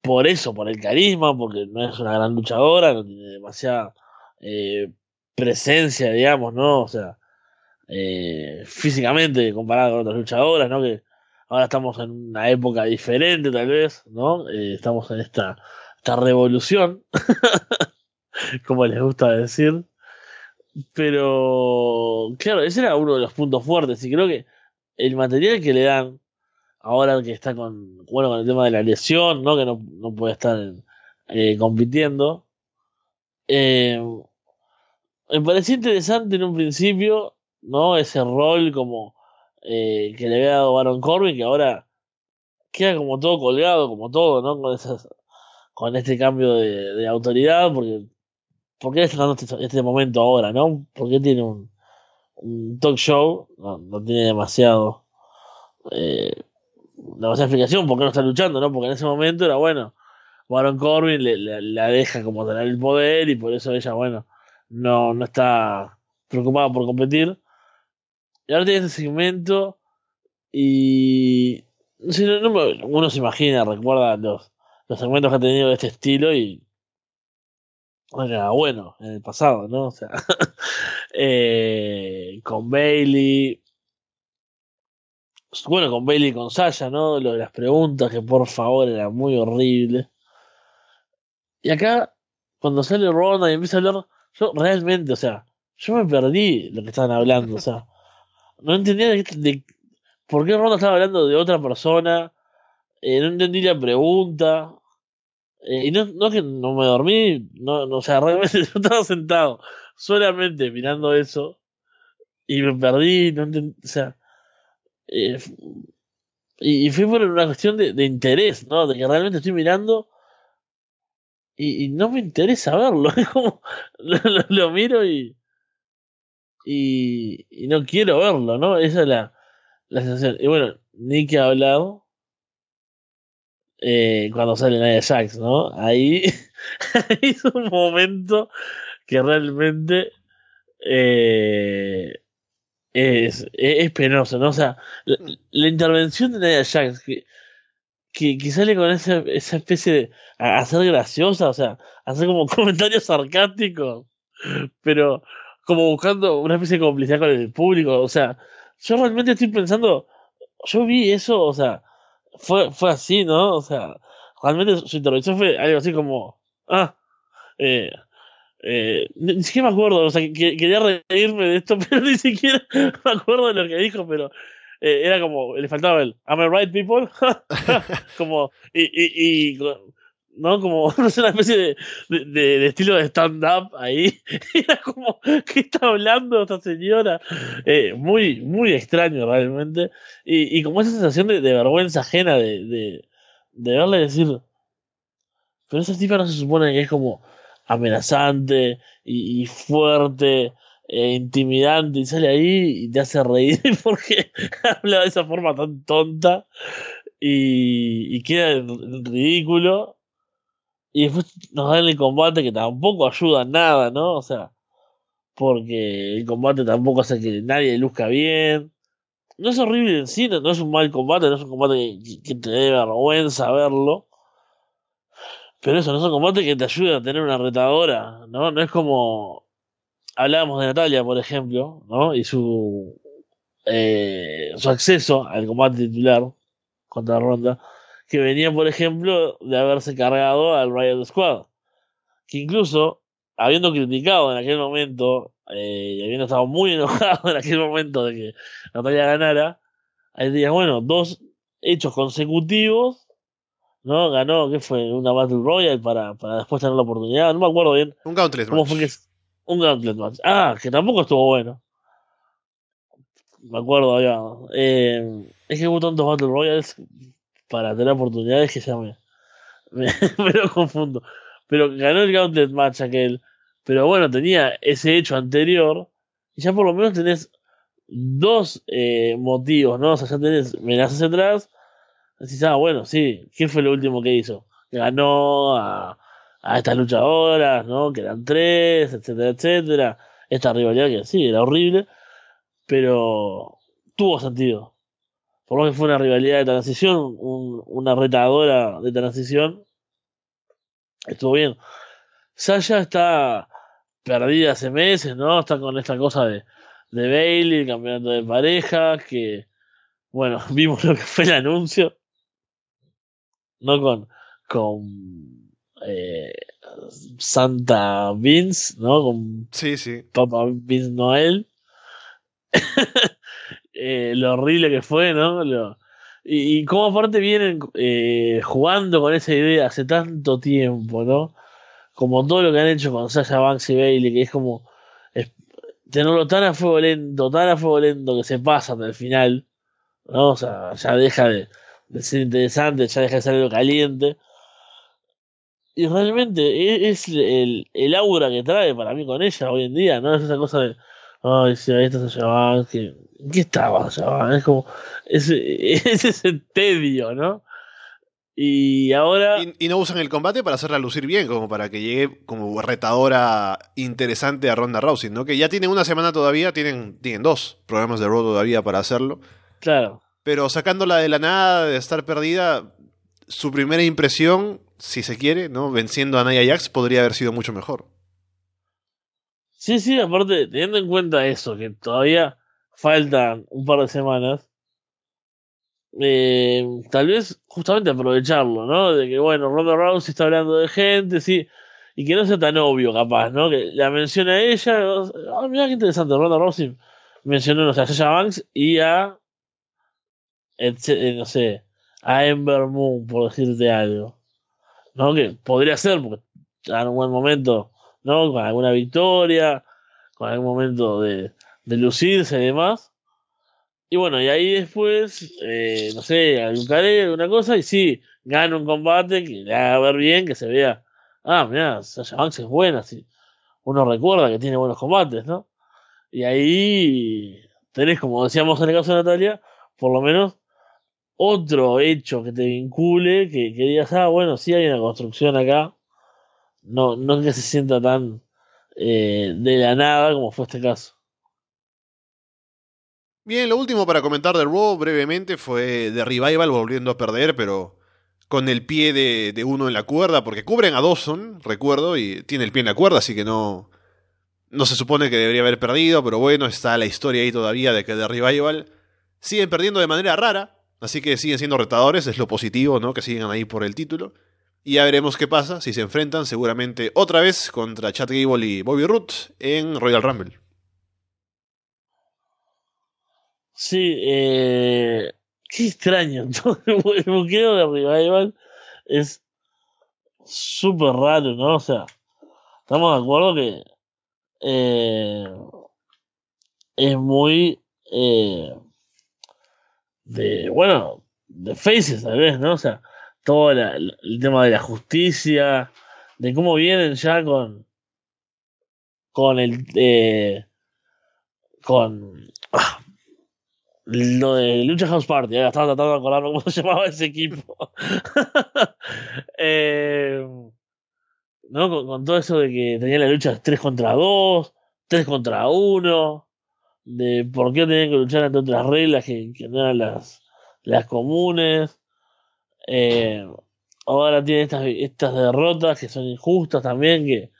por eso, por el carisma, porque no es una gran luchadora, no tiene demasiada presencia, digamos, ¿no? O sea, eh, físicamente comparado con otras luchadoras, ¿no? Que ahora estamos en una época diferente, tal vez, ¿no? Eh, estamos en esta, esta revolución, como les gusta decir. Pero, claro, ese era uno de los puntos fuertes y creo que el material que le dan, ahora que está con, bueno, con el tema de la lesión, ¿no? Que no, no puede estar eh, compitiendo. Me parecía interesante en un principio ¿no? Ese rol como eh, que le había dado Baron Corbin, que ahora queda como todo colgado, como todo, ¿no? Con, esas, con este cambio de, autoridad, porque ¿por qué está este, este, momento ahora, no? Porque tiene un, un talk show, no, no tiene demasiado, eh, demasiada explicación, por qué no está luchando, ¿no? Porque en ese momento era bueno, Baron Corbin le, le, la deja como tener el poder y por eso ella, bueno, no, no está preocupada por competir. Y ahora tiene este segmento y. uno se imagina, recuerda los, los segmentos que ha tenido de este estilo y bueno, bueno en el pasado, ¿no? O sea, eh, con Bailey, bueno, con Bailey y con Sasha, ¿no? Lo de las preguntas, que por favor era muy horrible. Y acá, cuando sale Ronda y empieza a hablar, yo realmente, o sea, yo me perdí lo que estaban hablando, o sea, no entendía de, por qué Ronda estaba hablando de otra persona, eh, no entendí la pregunta, eh, y no, no que no me dormí, no, no, o sea, realmente yo estaba sentado solamente mirando eso, y me perdí, no entendí, o sea, eh, y, fue por una cuestión de, de, interés, ¿no? De que realmente estoy mirando y, y no me interesa verlo. Es como lo, miro y, y, y, no quiero verlo, ¿no? Esa es la, la sensación. Y bueno, ni que hablado eh, cuando sale Nia Jax, ¿no? Ahí, es un momento que realmente eh, es, es, penoso, ¿no? O sea, la, intervención de Nia Jax, que, que, sale con esa, esa especie de. Hacer graciosa, o sea, hacer como comentarios sarcásticos, pero como buscando una especie de complicidad con el público, o sea, yo realmente estoy pensando, yo vi eso, o sea, fue, fue así, ¿no? O sea, realmente su intervención fue algo así como, ah, eh, eh, ni siquiera me acuerdo, o sea, que, quería reírme de esto, pero ni siquiera me acuerdo de lo que dijo, pero eh, era como, le faltaba el, am I right, people? como, y, y, y, ¿no? Como, no sé, una especie de, de, estilo de stand-up ahí. era como, ¿qué está hablando esta señora? Eh, muy, muy extraño realmente. Y, y como esa sensación de, vergüenza ajena de, de, de verle decir, pero esa tipa no se supone que es como amenazante y, fuerte e intimidante y sale ahí y te hace reír porque habla de esa forma tan tonta y, y queda ridículo y después nos dan el combate que tampoco ayuda en nada, ¿no? O sea, porque el combate tampoco hace que nadie luzca bien. No es horrible en sí, no es un mal combate, no es un combate que, te dé vergüenza verlo. Pero eso no es un combate que te ayude a tener una retadora, ¿no? No es como hablábamos de Natalia, por ejemplo, ¿no? Y su eh, su acceso al combate titular contra Ronda, que venía, por ejemplo, de haberse cargado al Riot Squad, que incluso, habiendo criticado en aquel momento, eh, y habiendo estado muy enojado en aquel momento de que Natalia ganara, ahí decía, bueno, dos hechos consecutivos ¿no? Ganó, ¿qué fue? Una Battle Royale para, para después tener la oportunidad, no me acuerdo bien. Un Gauntlet ¿Cómo Fue que, un Gauntlet Match. Ah, que tampoco estuvo bueno. Me acuerdo ya. Eh, es que hubo tantos Battle Royales para tener oportunidades que ya me, me, lo confundo. Pero ganó el Gauntlet Match aquel. Pero bueno, tenía ese hecho anterior. Y ya por lo menos tenés dos eh, motivos, ¿no? O sea, ya tenés amenazas atrás Decís, ah, bueno, sí, ¿quién fue lo último que hizo? Ganó a, a estas luchadoras, ¿no? Que eran tres, etcétera, etcétera. Esta rivalidad que sí, era horrible, pero tuvo sentido. Por lo que fue una rivalidad de transición, una retadora de transición, estuvo bien. Sasha está perdida hace meses, ¿no? Está con esta cosa de, de Bailey, el campeonato de pareja, que, bueno, vimos lo que fue el anuncio no con, con eh, Santa Vince, ¿no? Con sí, sí. Papa Vince Noel. eh, lo horrible que fue, ¿no? Lo, y, cómo aparte vienen eh, jugando con esa idea hace tanto tiempo, ¿no? Como todo lo que han hecho con Sasha Banks y Bailey, que es como tenerlo tan a fuego lento, tan a fuego lento que se pasa hasta el final, ¿no? O sea, ya deja de, de ser interesante, ya deja de ser algo caliente. Y realmente e-, es el, el aura que trae para mí con ella hoy en día, ¿no? Es esa cosa de, ay, si ahí está Sayaban, que, ¿qué estaba Sayaban? Es como, es, es ese tedio, ¿no? Y ahora. Y, no usan el combate para hacerla lucir bien, como para que llegue como retadora interesante a Ronda Rousey, ¿no? Que ya tienen una semana todavía, tienen, tienen dos programas de Raw todavía para hacerlo. Claro. Pero sacándola de la nada, de estar perdida, su primera impresión si se quiere, ¿no? Venciendo a Nia Jax podría haber sido mucho mejor. Sí, sí, aparte, teniendo en cuenta eso, que todavía faltan un par de semanas, eh, tal vez justamente aprovecharlo, ¿no? De que, bueno, Ronda Rousey está hablando de gente, sí, y que no sea tan obvio, capaz, ¿no? Que la menciona a ella, ah, mira qué interesante, Ronda Rousey mencionó, no sé, a Sasha Banks y a, eh, no sé, a Ember Moon, por decirte algo, ¿no? Que podría ser, porque en un buen momento ¿no? Con alguna victoria, con algún momento de, de lucirse y demás. Y bueno, y ahí después, eh, no sé, algún careo, alguna cosa, y sí, gana un combate que le haga ver bien, que se vea, ah, mira, Sasha Banks es buena, sí. uno recuerda que tiene buenos combates, ¿no? Y ahí tenés, como decíamos en el caso de Natalia, por lo menos otro hecho que te vincule, que, que digas, ah, bueno, sí hay una construcción acá, no, no que se sienta tan eh, de la nada como fue este caso. Bien, lo último para comentar de Raw brevemente fue de Revival volviendo a perder, pero con el pie de, de, uno en la cuerda, porque cubren a Dawson, recuerdo, y tiene el pie en la cuerda, así que no, no se supone que debería haber perdido, pero bueno, está la historia ahí todavía de que de Revival siguen perdiendo de manera rara, así que siguen siendo retadores, es lo positivo, ¿no? Que sigan ahí por el título. Y ya veremos qué pasa si se enfrentan seguramente otra vez contra Chad Gable y Bobby Root en Royal Rumble. Sí, eh, qué extraño. el buqueo de Revival es súper raro, ¿no? O sea, estamos de acuerdo que eh, es muy eh, de, bueno, de faces tal vez, ¿no? O sea, todo el tema de la justicia, de cómo vienen ya con con el eh, con ah, lo de Lucha House Party, estaba tratando de acordarme cómo se llamaba ese equipo. eh, ¿no? Con, todo eso de que tenía la lucha 3 contra 2, 3 contra 1, de por qué tenían que luchar ante otras reglas que, que no eran las, las comunes. Eh, ahora tiene estas, derrotas que son injustas también, que,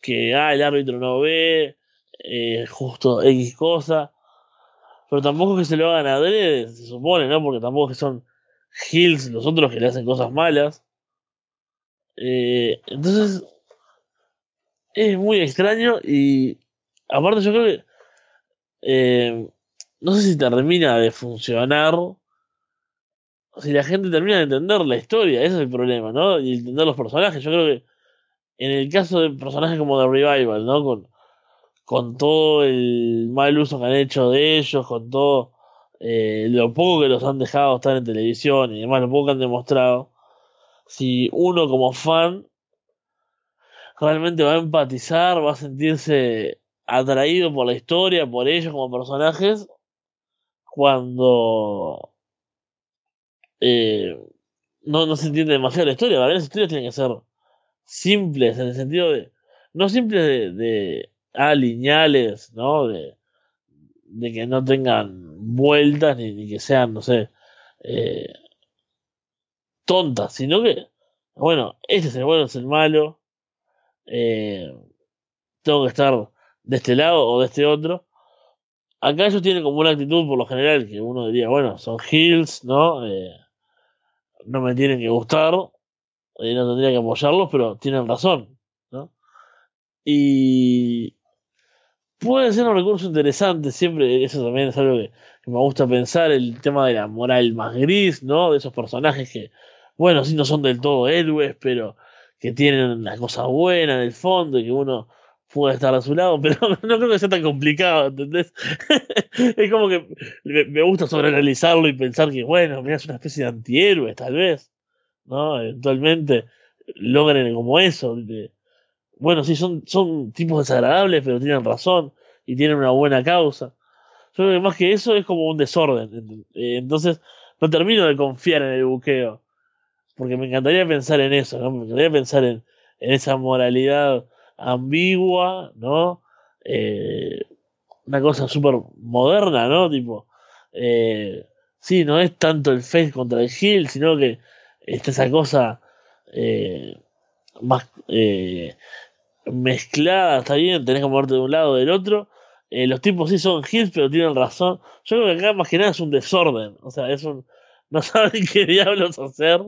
que ah, el árbitro no ve, eh, justo X cosa. Pero tampoco es que se lo hagan adrede, se supone, ¿no? Porque tampoco es que son Hills los otros que le hacen cosas malas. Eh, entonces, es muy extraño y aparte yo creo que eh, no sé si termina de funcionar si la gente termina de entender la historia, ese es el problema, ¿no? Y entender los personajes. Yo creo que en el caso de personajes como The Revival, ¿no? Con, con todo el mal uso que han hecho de ellos, con todo eh, lo poco que los han dejado estar en televisión y demás, lo poco que han demostrado, si uno como fan realmente va a empatizar, va a sentirse atraído por la historia, por ellos como personajes, cuando eh, no, no se entiende demasiado la historia. Las historias tienen que ser simples, en el sentido de. No simples de, de lineales, ¿no? De, de que no tengan vueltas ni, que sean, no sé, eh, tontas, sino que, bueno, este es el bueno, es el malo. Eh, tengo que estar de este lado o de este otro. Acá ellos tienen como una actitud por lo general que uno diría, bueno, son heels, ¿no? Eh, no me tienen que gustar, y no tendría que apoyarlos, pero tienen razón, ¿no? Y puede ser un recurso interesante, siempre, eso también es algo que, me gusta pensar, el tema de la moral más gris, ¿no? De esos personajes que, bueno, sí no son del todo héroes, pero que tienen una cosa buena en el fondo y que uno puede estar a su lado, pero no creo que sea tan complicado, ¿entendés? es como que me gusta sobreanalizarlo y pensar que, bueno, mira, es una especie de antihéroe, tal vez, ¿no? Eventualmente logren como eso. bueno, sí, son, son tipos desagradables, pero tienen razón y tienen una buena causa. Yo creo que más que eso es como un desorden. Eh, entonces, no termino de confiar en el buqueo. Porque me encantaría pensar en eso, ¿no? Me encantaría pensar en, en esa moralidad ambigua, ¿no? Eh, una cosa súper moderna, ¿no? Tipo, eh, sí, no es tanto el face contra el heel, sino que está esa cosa eh, más eh, mezclada, está bien, tenés que moverte de un lado o del otro. Los tipos sí son hits, pero tienen razón. Yo creo que acá más que nada es un desorden. O sea, es un. No saben qué diablos hacer.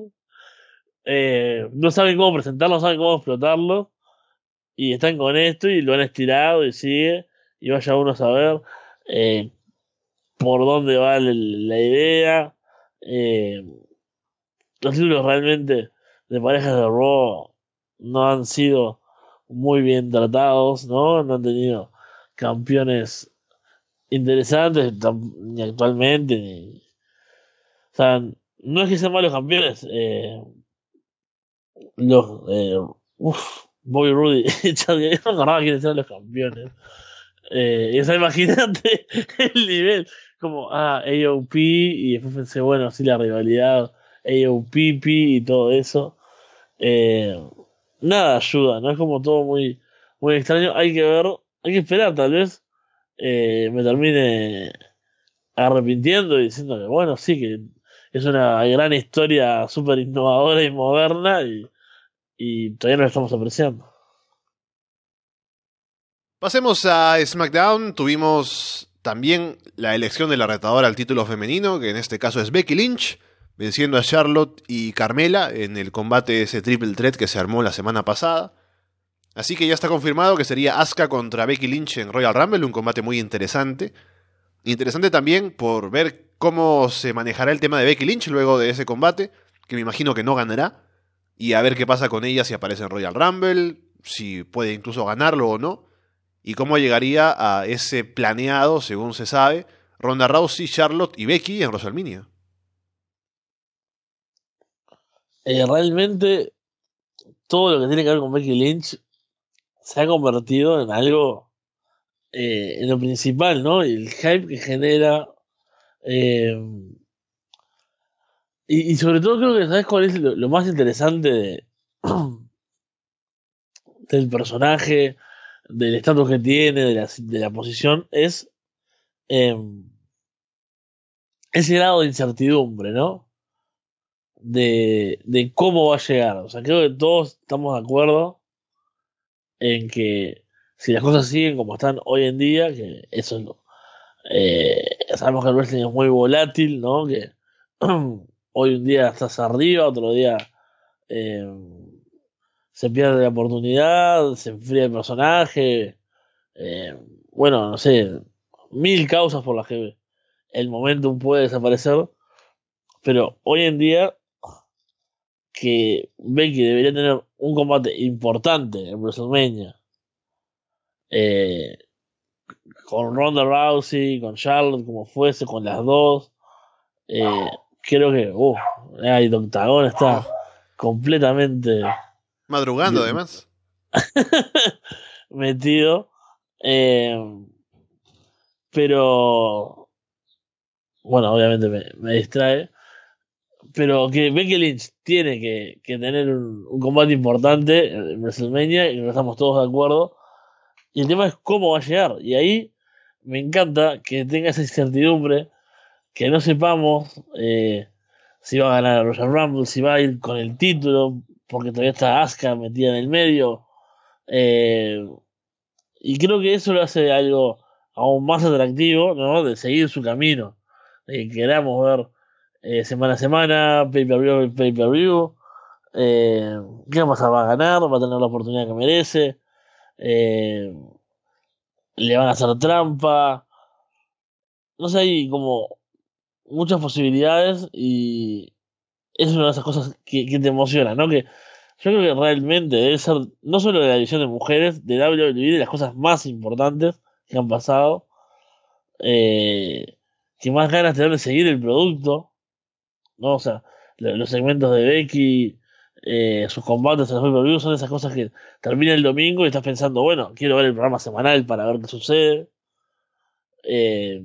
No saben cómo presentarlo, no saben cómo explotarlo. Y están con esto y lo han estirado y sigue. Y vaya uno a saber eh, por dónde va la idea. Eh, los títulos realmente de parejas de Raw no han sido muy bien tratados, ¿no? No han tenido campeones interesantes ni actualmente ni o sea no es que sean malos campeones eh, los eh, Bobby Rudy Chad no me acordaba quiénes eran los campeones. Eh, o sea imagínate el nivel como ah AOP y después pensé bueno sí la rivalidad AOPP y todo eso. Eh, nada ayuda no es como todo muy muy extraño. Hay que ver hay que esperar, tal vez eh, me termine arrepintiendo y diciendo que, bueno, sí, que es una gran historia súper innovadora y moderna y, y todavía no la estamos apreciando. Pasemos a SmackDown. Tuvimos también la elección de la retadora al título femenino, que en este caso es Becky Lynch, venciendo a Charlotte y Carmela en el combate ese triple threat que se armó la semana pasada. Así que ya está confirmado que sería Asuka contra Becky Lynch en Royal Rumble, un combate muy interesante. Interesante también por ver cómo se manejará el tema de Becky Lynch luego de ese combate, que me imagino que no ganará, y a ver qué pasa con ella si aparece en Royal Rumble, si puede incluso ganarlo o no, y cómo llegaría a ese planeado, según se sabe, Ronda Rousey, Charlotte y Becky en WrestleMania. Eh, realmente todo lo que tiene que ver con Becky Lynch se ha convertido en algo, eh, en lo principal, ¿no? El hype que genera. Eh, y, sobre todo creo que, ¿sabes cuál es lo, más interesante de, del personaje, del estatus que tiene, de la, de la posición? Es em, ese grado de incertidumbre, ¿no? De, de cómo va a llegar. O sea, creo que todos estamos de acuerdo en que si las cosas siguen como están hoy en día, que eso es lo. Eh, sabemos que el wrestling es muy volátil, ¿no? Que hoy un día estás arriba, otro día eh, se pierde la oportunidad, se enfría el personaje. Eh, bueno, no sé, mil causas por las que el momentum puede desaparecer. Pero hoy en día que Becky debería tener un combate importante en WrestleMania. Eh, con Ronda Rousey, con Charlotte, como fuese, con las dos. Eh, creo que, uh, el octagón está completamente. Madrugando, además. metido. Eh, pero. Bueno, obviamente me, me distrae pero que Becky Lynch tiene que, tener un, combate importante en WrestleMania y no estamos todos de acuerdo. Y el tema es cómo va a llegar. Y ahí me encanta que tenga esa incertidumbre, que no sepamos eh, si va a ganar a Roger Rumble, si va a ir con el título, porque todavía está Asuka metida en el medio. Eh, y creo que eso lo hace algo aún más atractivo, ¿no? De seguir su camino, de que queramos ver eh, semana a semana, pay-per-view, pay-per-view. Eh, ¿Qué va a Va a ganar, va a tener la oportunidad que merece. Le van a hacer trampa. No sé, hay como muchas posibilidades y es una de esas cosas que, te emociona, ¿no? Que yo creo que realmente debe ser no solo de la división de mujeres, de WWE, de las cosas más importantes que han pasado. Eh, que más ganas tener de seguir el producto. ¿no? O sea, los segmentos de Becky, eh, sus combates en los pay son esas cosas que termina el domingo y estás pensando, bueno, quiero ver el programa semanal para ver qué sucede. Eh,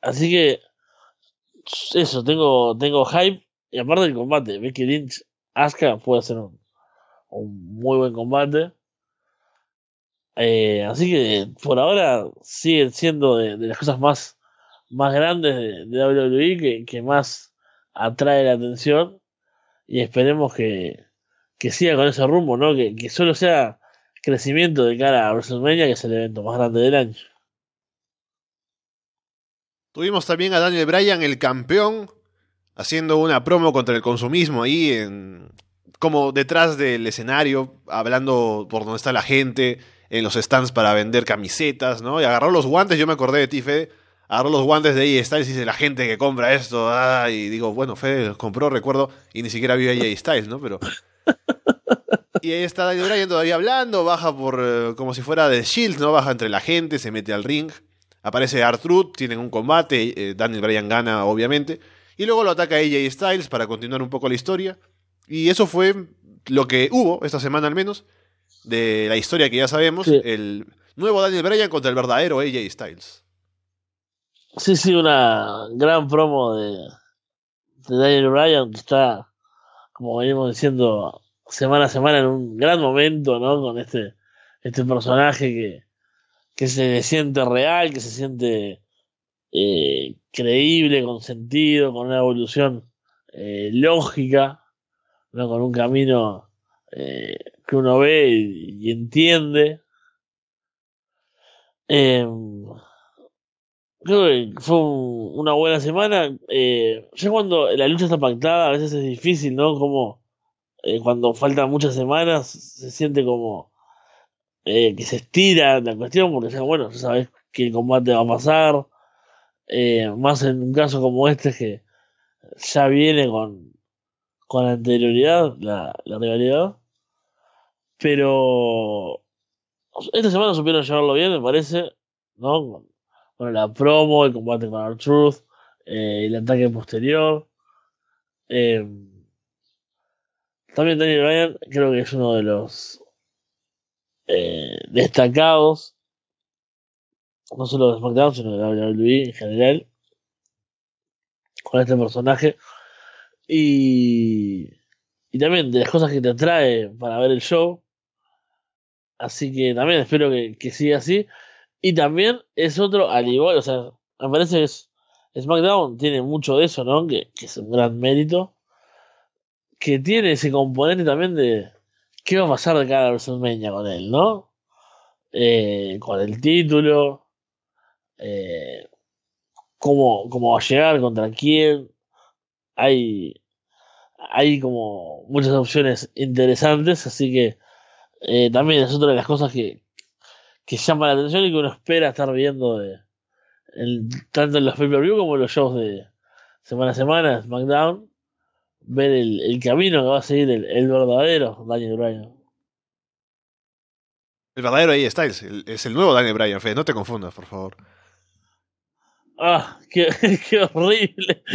así que, eso, tengo, tengo hype. Y aparte del combate, Becky Lynch, Asuka puede ser un, un muy buen combate. Eh, así que por ahora sigue siendo de, las cosas más, más grandes de, de WWE que, que más atrae la atención y esperemos que, que siga con ese rumbo, ¿no? Que, que solo sea crecimiento de cara a WrestleMania, que es el evento más grande del año. Tuvimos también a Daniel Bryan, el campeón, haciendo una promo contra el consumismo ahí, en, como detrás del escenario, hablando por donde está la gente, en los stands para vender camisetas, ¿no? Y agarró los guantes, yo me acordé de ti, Fede, agarró los guantes de AJ Styles y dice, la gente que compra esto, ah", y digo, bueno, Fede los compró, recuerdo, y ni siquiera vio a AJ Styles, ¿no? Pero... Y ahí está Daniel Bryan todavía hablando, baja por eh, como si fuera de Shield, ¿no? Baja entre la gente, se mete al ring. Aparece Artruth, tienen un combate, eh, Daniel Bryan gana, obviamente. Y luego lo ataca AJ Styles para continuar un poco la historia. Y eso fue lo que hubo esta semana al menos, de la historia que ya sabemos, Sí. el nuevo Daniel Bryan contra el verdadero AJ Styles. Sí, sí, una gran promo de, de Daniel Bryan que está, como venimos diciendo, semana a semana en un gran momento, ¿no? Con este, este personaje que, que se siente real, que se siente eh, creíble, con sentido, con una evolución eh, lógica, ¿no? Con un camino eh, que uno ve y, y entiende. Em, Creo que fue un- una buena semana. Eh, ya cuando la lucha está pactada, a veces es difícil, ¿no? Como eh, cuando faltan muchas semanas, se siente como eh, que se estira la cuestión, porque ya, bueno, ya que el combate va a pasar. Eh, más en un caso como este, que ya viene con, con anterioridad la, la rivalidad. Pero esta semana supieron llevarlo bien, me parece, ¿no? Con, la promo, el combate con R-Truth, eh, el ataque posterior. Eh, también Daniel Bryan creo que es uno de los eh, destacados, no solo de SmackDown, sino de WWE en general, con este personaje. Y, y también de las cosas que te atrae para ver el show. Así que también espero que, que siga así. Y también es otro, al igual, o sea, me parece que es, SmackDown tiene mucho de eso, ¿no? Que, que es un gran mérito. Que tiene ese componente también de qué va a pasar de cara a WrestleMania con él, ¿no? Eh, con el título. Eh, cómo, cómo va a llegar, contra quién. Hay, hay como muchas opciones interesantes, así que eh, también es otra de las cosas que, que llama la atención y que uno espera estar viendo de, tanto en los pay-per-view como en los shows de semana a semana, SmackDown, ver el, el camino que va a seguir el, el verdadero Daniel Bryan. El verdadero AJ Styles, el- es el nuevo Daniel Bryan, Fede, no te confundas, por favor. ¡Ah! ¡Qué, qué horrible!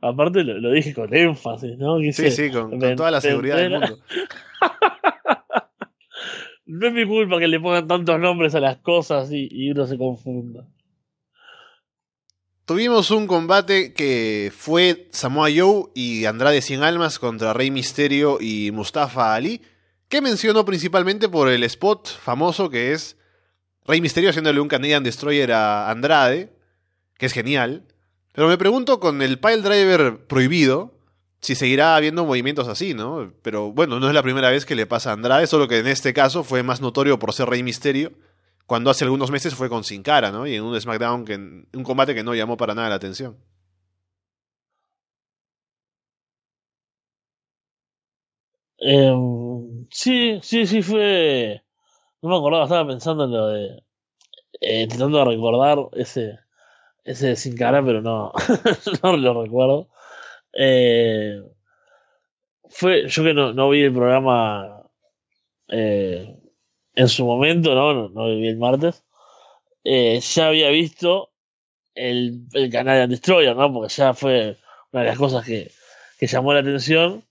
Aparte lo, lo dije con énfasis, ¿no? Sí, Quise sí, con, con toda la seguridad del mundo. No es mi culpa que le pongan tantos nombres a las cosas y, y uno se confunda. Tuvimos un combate que fue Samoa Joe y Andrade Cien Almas contra Rey Misterio y Mustafa Ali, que mencionó principalmente por el spot famoso que es Rey Misterio haciéndole un Canadian Destroyer a Andrade, que es genial. Pero me pregunto con el pile driver prohibido si seguirá habiendo movimientos así, ¿no? Pero bueno, no es la primera vez que le pasa a Andrade, solo que en este caso fue más notorio por ser Rey Misterio cuando hace algunos meses fue con Sin Cara, ¿no? Y en un SmackDown, que, un combate que no llamó para nada la atención. Em, sí, sí, sí fue. No me acordaba, estaba pensando en lo de. eh, de recordar ese. Ese sin cara, pero no. no lo recuerdo. Eh, fue. Yo que no, no vi el programa. eh, en su momento, ¿no? No, no vi el martes. eh, ya había visto el, el canal de Destroyer, ¿no? Porque ya fue una de las cosas que, que llamó la atención.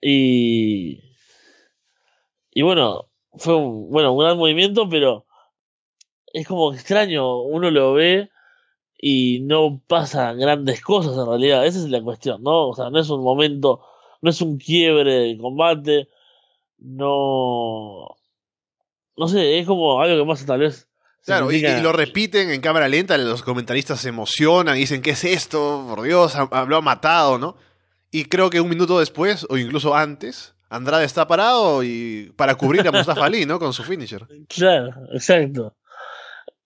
Y, y bueno, fue un, bueno, un gran movimiento, pero es como extraño, uno lo ve y no pasan grandes cosas en realidad, esa es la cuestión, ¿no? O sea, no es un momento, no es un quiebre del combate, no, no sé, es como algo que pasa tal vez. Claro, y, lo repiten en cámara lenta, los comentaristas se emocionan, dicen, ¿qué es esto? Por Dios, ha- lo ha matado, ¿no? Y creo que un minuto después, o incluso antes, Andrade está parado y para cubrir a Mustafa Ali, ¿no? Con su finisher. Claro, exacto.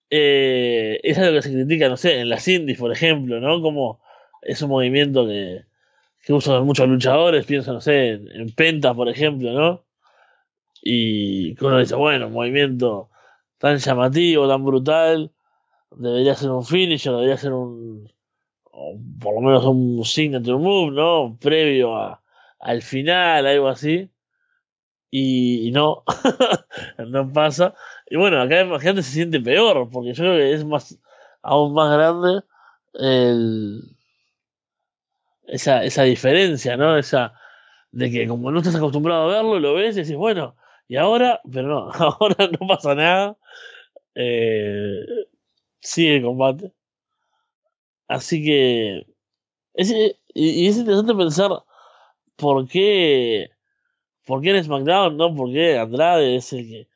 Eh, es algo que se critica, no sé, en las indies, por ejemplo, ¿no? Como es un movimiento que, que usan muchos luchadores, pienso, no sé, en, en Pentas, por ejemplo, ¿no? Y uno dice, bueno, movimiento tan llamativo, tan brutal, debería ser un finisher, debería ser un, por lo menos un signature move, ¿no? Previo a, al final, algo así. Y, no, no pasa. Y bueno, acá gente se siente peor, porque yo creo que es más, aún más grande el, esa, esa diferencia, ¿no? Esa, de que como no estás acostumbrado a verlo, lo ves y decís, bueno, y ahora, pero no, ahora no pasa nada. Eh, sigue el combate. Así que. Es, y, es interesante pensar por qué. ¿Por qué en SmackDown, no? ¿Por qué Andrade es el que.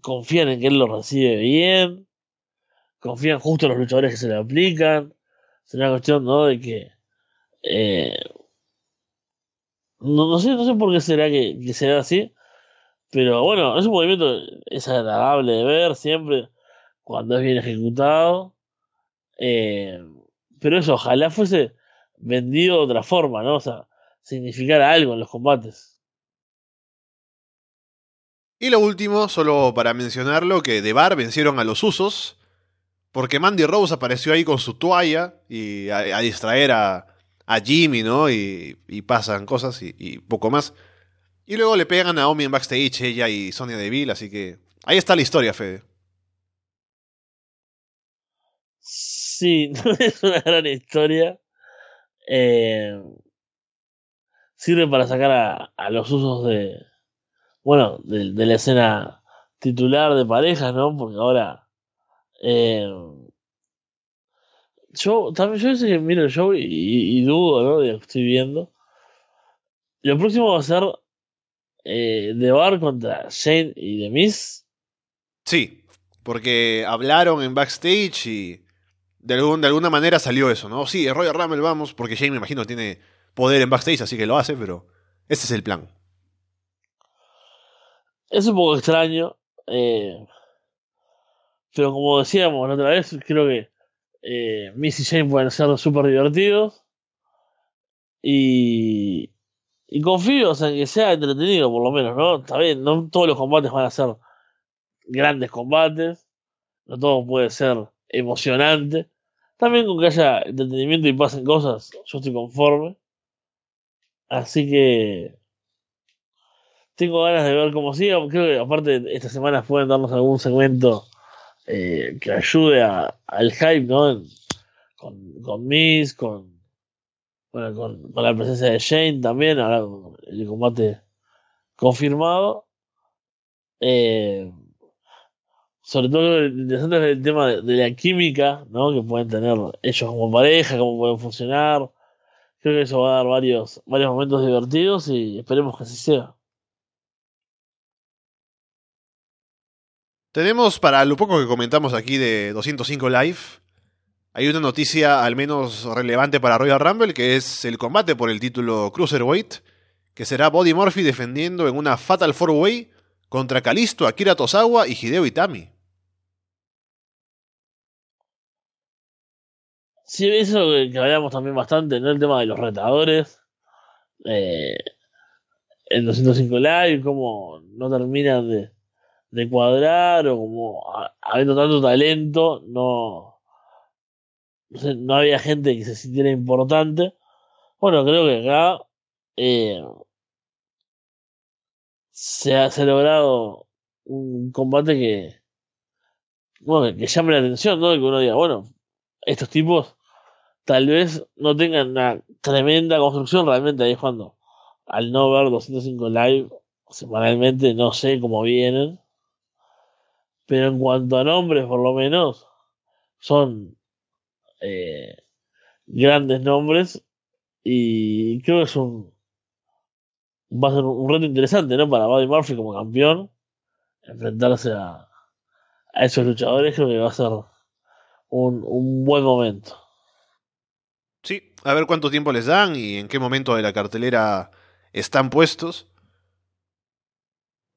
confían en que él lo recibe bien. Confían justo en los luchadores que se le aplican. Es una cuestión, ¿no? De que. Eh, no, no sé, no sé por qué será que, que será así. Pero bueno, es un movimiento es agradable de ver siempre cuando es bien ejecutado. Eh, pero eso, ojalá fuese vendido de otra forma, ¿no? O sea, significara algo en los combates. Y lo último, solo para mencionarlo, que de Bar vencieron a los Usos, porque Mandy Rose apareció ahí con su toalla y a, a distraer a, a, Jimmy, ¿no? Y, pasan cosas y, poco más. Y luego le pegan a Omi en backstage, ella y Sonia Deville, así que ahí está la historia, Fede. Sí, no es una gran historia. Eh, sirve para sacar a, los usos de, bueno, de, la escena titular de parejas, ¿no? Porque ahora, eh, yo también yo sé que miro el show y, y, y, dudo, ¿no? De lo que estoy viendo. Lo próximo va a ser eh, The Bar contra Shane y The Miz. Sí, porque hablaron en backstage y de, algún, de alguna manera salió eso, ¿no? Sí, Royal Rumble vamos, porque Shane me imagino tiene poder en backstage, así que lo hace, pero ese es el plan. Es un poco extraño, eh, pero como decíamos la otra vez, creo que eh, Miss y Shane pueden ser súper divertidos. Y, y confío o sea, en que sea entretenido, por lo menos, ¿no? Está bien, no todos los combates van a ser grandes combates, no todo puede ser emocionante. También con que haya entretenimiento y pasen cosas, yo estoy conforme. Así que tengo ganas de ver cómo sigue. Creo que aparte estas semanas pueden darnos algún segmento eh, que ayude a, al hype, ¿no? Con, con Miss, con, bueno, con, la presencia de Shane también, ahora el combate confirmado. Eh, sobre todo lo interesante es el tema de, de, la química, ¿no? Que pueden tener ellos como pareja, cómo pueden funcionar. Creo que eso va a dar varios, varios momentos divertidos y esperemos que así sea. Tenemos para lo poco que comentamos aquí de 205 Live, hay una noticia al menos relevante para Royal Rumble, que es el combate por el título Cruiserweight, que será Body Murphy defendiendo en una Fatal 4-Way contra Kalisto, Akira Tosawa y Hideo Itami. Sí, eso que hablamos también bastante, ¿no? El tema de los retadores. Eh, en 205 Live, como no terminan de de cuadrar o como habiendo tanto talento, no, no, había gente que se sintiera importante. Bueno, creo que acá eh, se, ha, se ha logrado un combate que, bueno, que llame la atención, ¿no? Que uno diga, bueno, estos tipos tal vez no tengan una tremenda construcción realmente ahí cuando al no ver 205 live semanalmente no sé cómo vienen pero en cuanto a nombres, por lo menos, son eh, grandes nombres y creo que es un va a ser un reto interesante, ¿no? Para Buddy Murphy como campeón enfrentarse a, a esos luchadores creo que va a ser un, un buen momento. Sí, a ver cuánto tiempo les dan y en qué momento de la cartelera están puestos.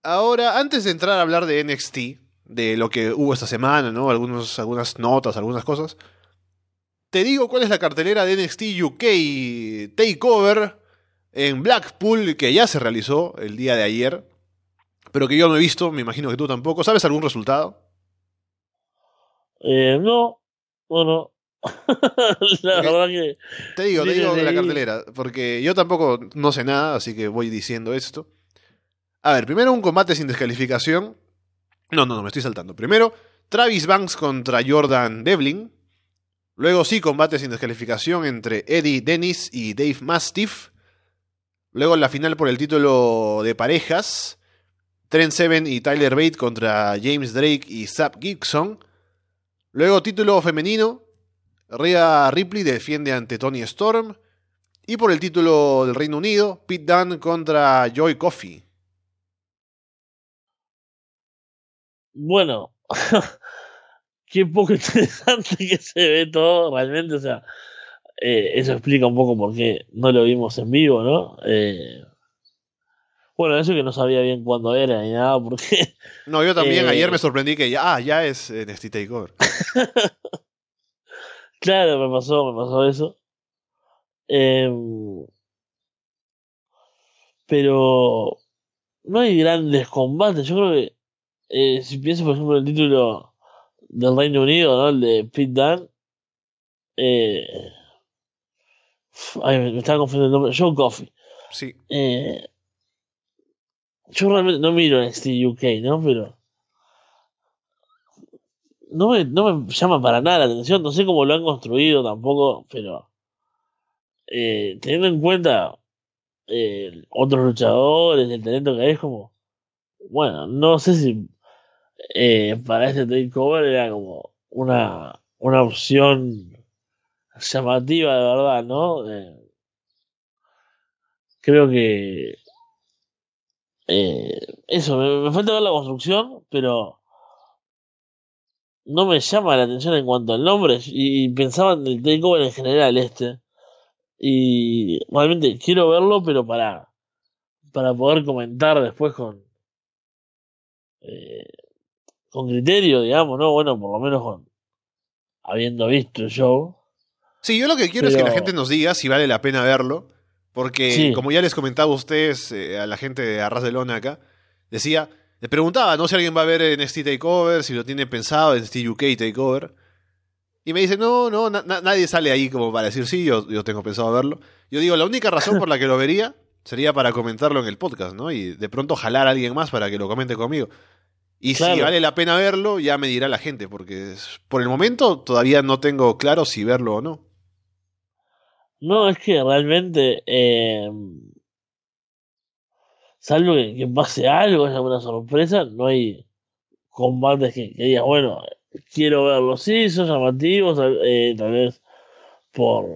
Ahora, antes de entrar a hablar de NXT, de lo que hubo esta semana, ¿no? Algunos, algunas notas, algunas cosas. Te digo cuál es la cartelera de NXT UK Takeover en Blackpool, que ya se realizó el día de ayer, pero que yo no he visto, me imagino que tú tampoco. ¿Sabes algún resultado? Eh, no, bueno, la verdad que... Te digo, te digo de la cartelera, porque yo tampoco no sé nada, así que voy diciendo esto. A ver, primero un combate sin descalificación. No, no, no, me estoy saltando. Primero, Travis Banks contra Jordan Devlin. Luego sí, combate sin descalificación entre Eddie Dennis y Dave Mastiff. Luego la final por el título de parejas. Trent Seven y Tyler Bate contra James Drake y Zap Gibson. Luego título femenino. Rhea Ripley defiende ante Tony Storm. Y por el título del Reino Unido, Pete Dunne contra Joy Coffey. Bueno, qué poco interesante que se ve todo, realmente, o sea, eh, eso explica un poco por qué no lo vimos en vivo, ¿no? Eh, bueno, eso que no sabía bien cuándo era ni nada, porque... No, yo también, ayer me sorprendí que ya, ah, ya es NXT TakeOver. claro, me pasó, me pasó eso. Em, pero no hay grandes combates, yo creo que eh, si pienso por ejemplo en el título del Reino Unido, ¿no? El de Pete Dunne. Eh, ay, me, estaba confundiendo el nombre. Joe Coffey. Sí. Eh, yo realmente no miro en este UK, ¿no? Pero. No me, no me llama para nada la atención. No sé cómo lo han construido tampoco, pero. Eh, teniendo en cuenta eh, otros luchadores, el talento que hay, es como. Bueno, no sé si eh, para este takeover era como una, una opción llamativa de verdad, ¿no? Eh, creo que eh, eso, me, falta ver la construcción, pero no me llama la atención en cuanto al nombre y pensaba en el takeover en general este y realmente quiero verlo pero para para poder comentar después con eh, con criterio, digamos, ¿no? Bueno, por lo menos con habiendo visto el show. Sí, yo lo que quiero es que la gente nos diga si vale la pena verlo, porque como ya les comentaba a ustedes, eh, a la gente de Arras de Lona acá, decía, le preguntaba, ¿no? Si alguien va a ver en este Takeover, si lo tiene pensado en este UK Takeover. Y me dice, no, no, nadie sale ahí como para decir, sí, yo, yo tengo pensado verlo. Yo digo, la única razón por la que lo vería sería para comentarlo en el podcast, ¿no? Y de pronto jalar a alguien más para que lo comente conmigo. Y si vale la pena verlo, ya me dirá la gente, porque por el momento todavía no tengo claro si verlo o no. No, es que realmente, eh, salvo que, pase algo, es alguna sorpresa, no hay combates que, digas, bueno, quiero verlos, sí, son llamativos, eh, tal vez por,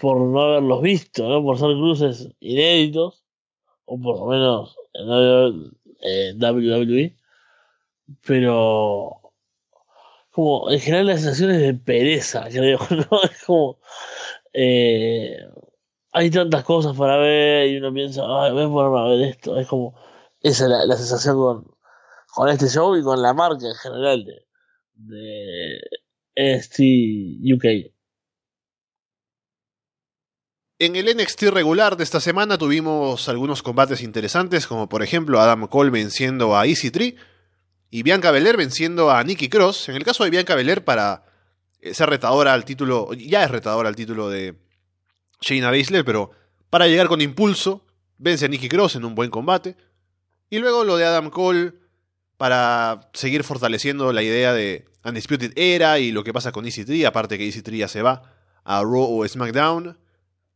por no haberlos visto, ¿no? por ser cruces inéditos, o por lo menos no eh, WWE, pero como en general las sensaciones de pereza, creo, ¿no? Es como eh, hay tantas cosas para ver y uno piensa, ay, voy a ponerme ver esto, es como esa es la, sensación con, con este show y con la marca en general de, de UK. En el NXT regular de esta semana tuvimos algunos combates interesantes, como por ejemplo Adam Cole venciendo a Easy Tree y Bianca Belair venciendo a Nikki Cross. En el caso de Bianca Belair, para eh, ser retadora al título, ya es retadora al título de Shayna Baszler, pero para llegar con impulso, vence a Nikki Cross en un buen combate. Y luego lo de Adam Cole para seguir fortaleciendo la idea de Undisputed Era y lo que pasa con Easy Tree, aparte que Easy Tree ya se va a Raw o SmackDown.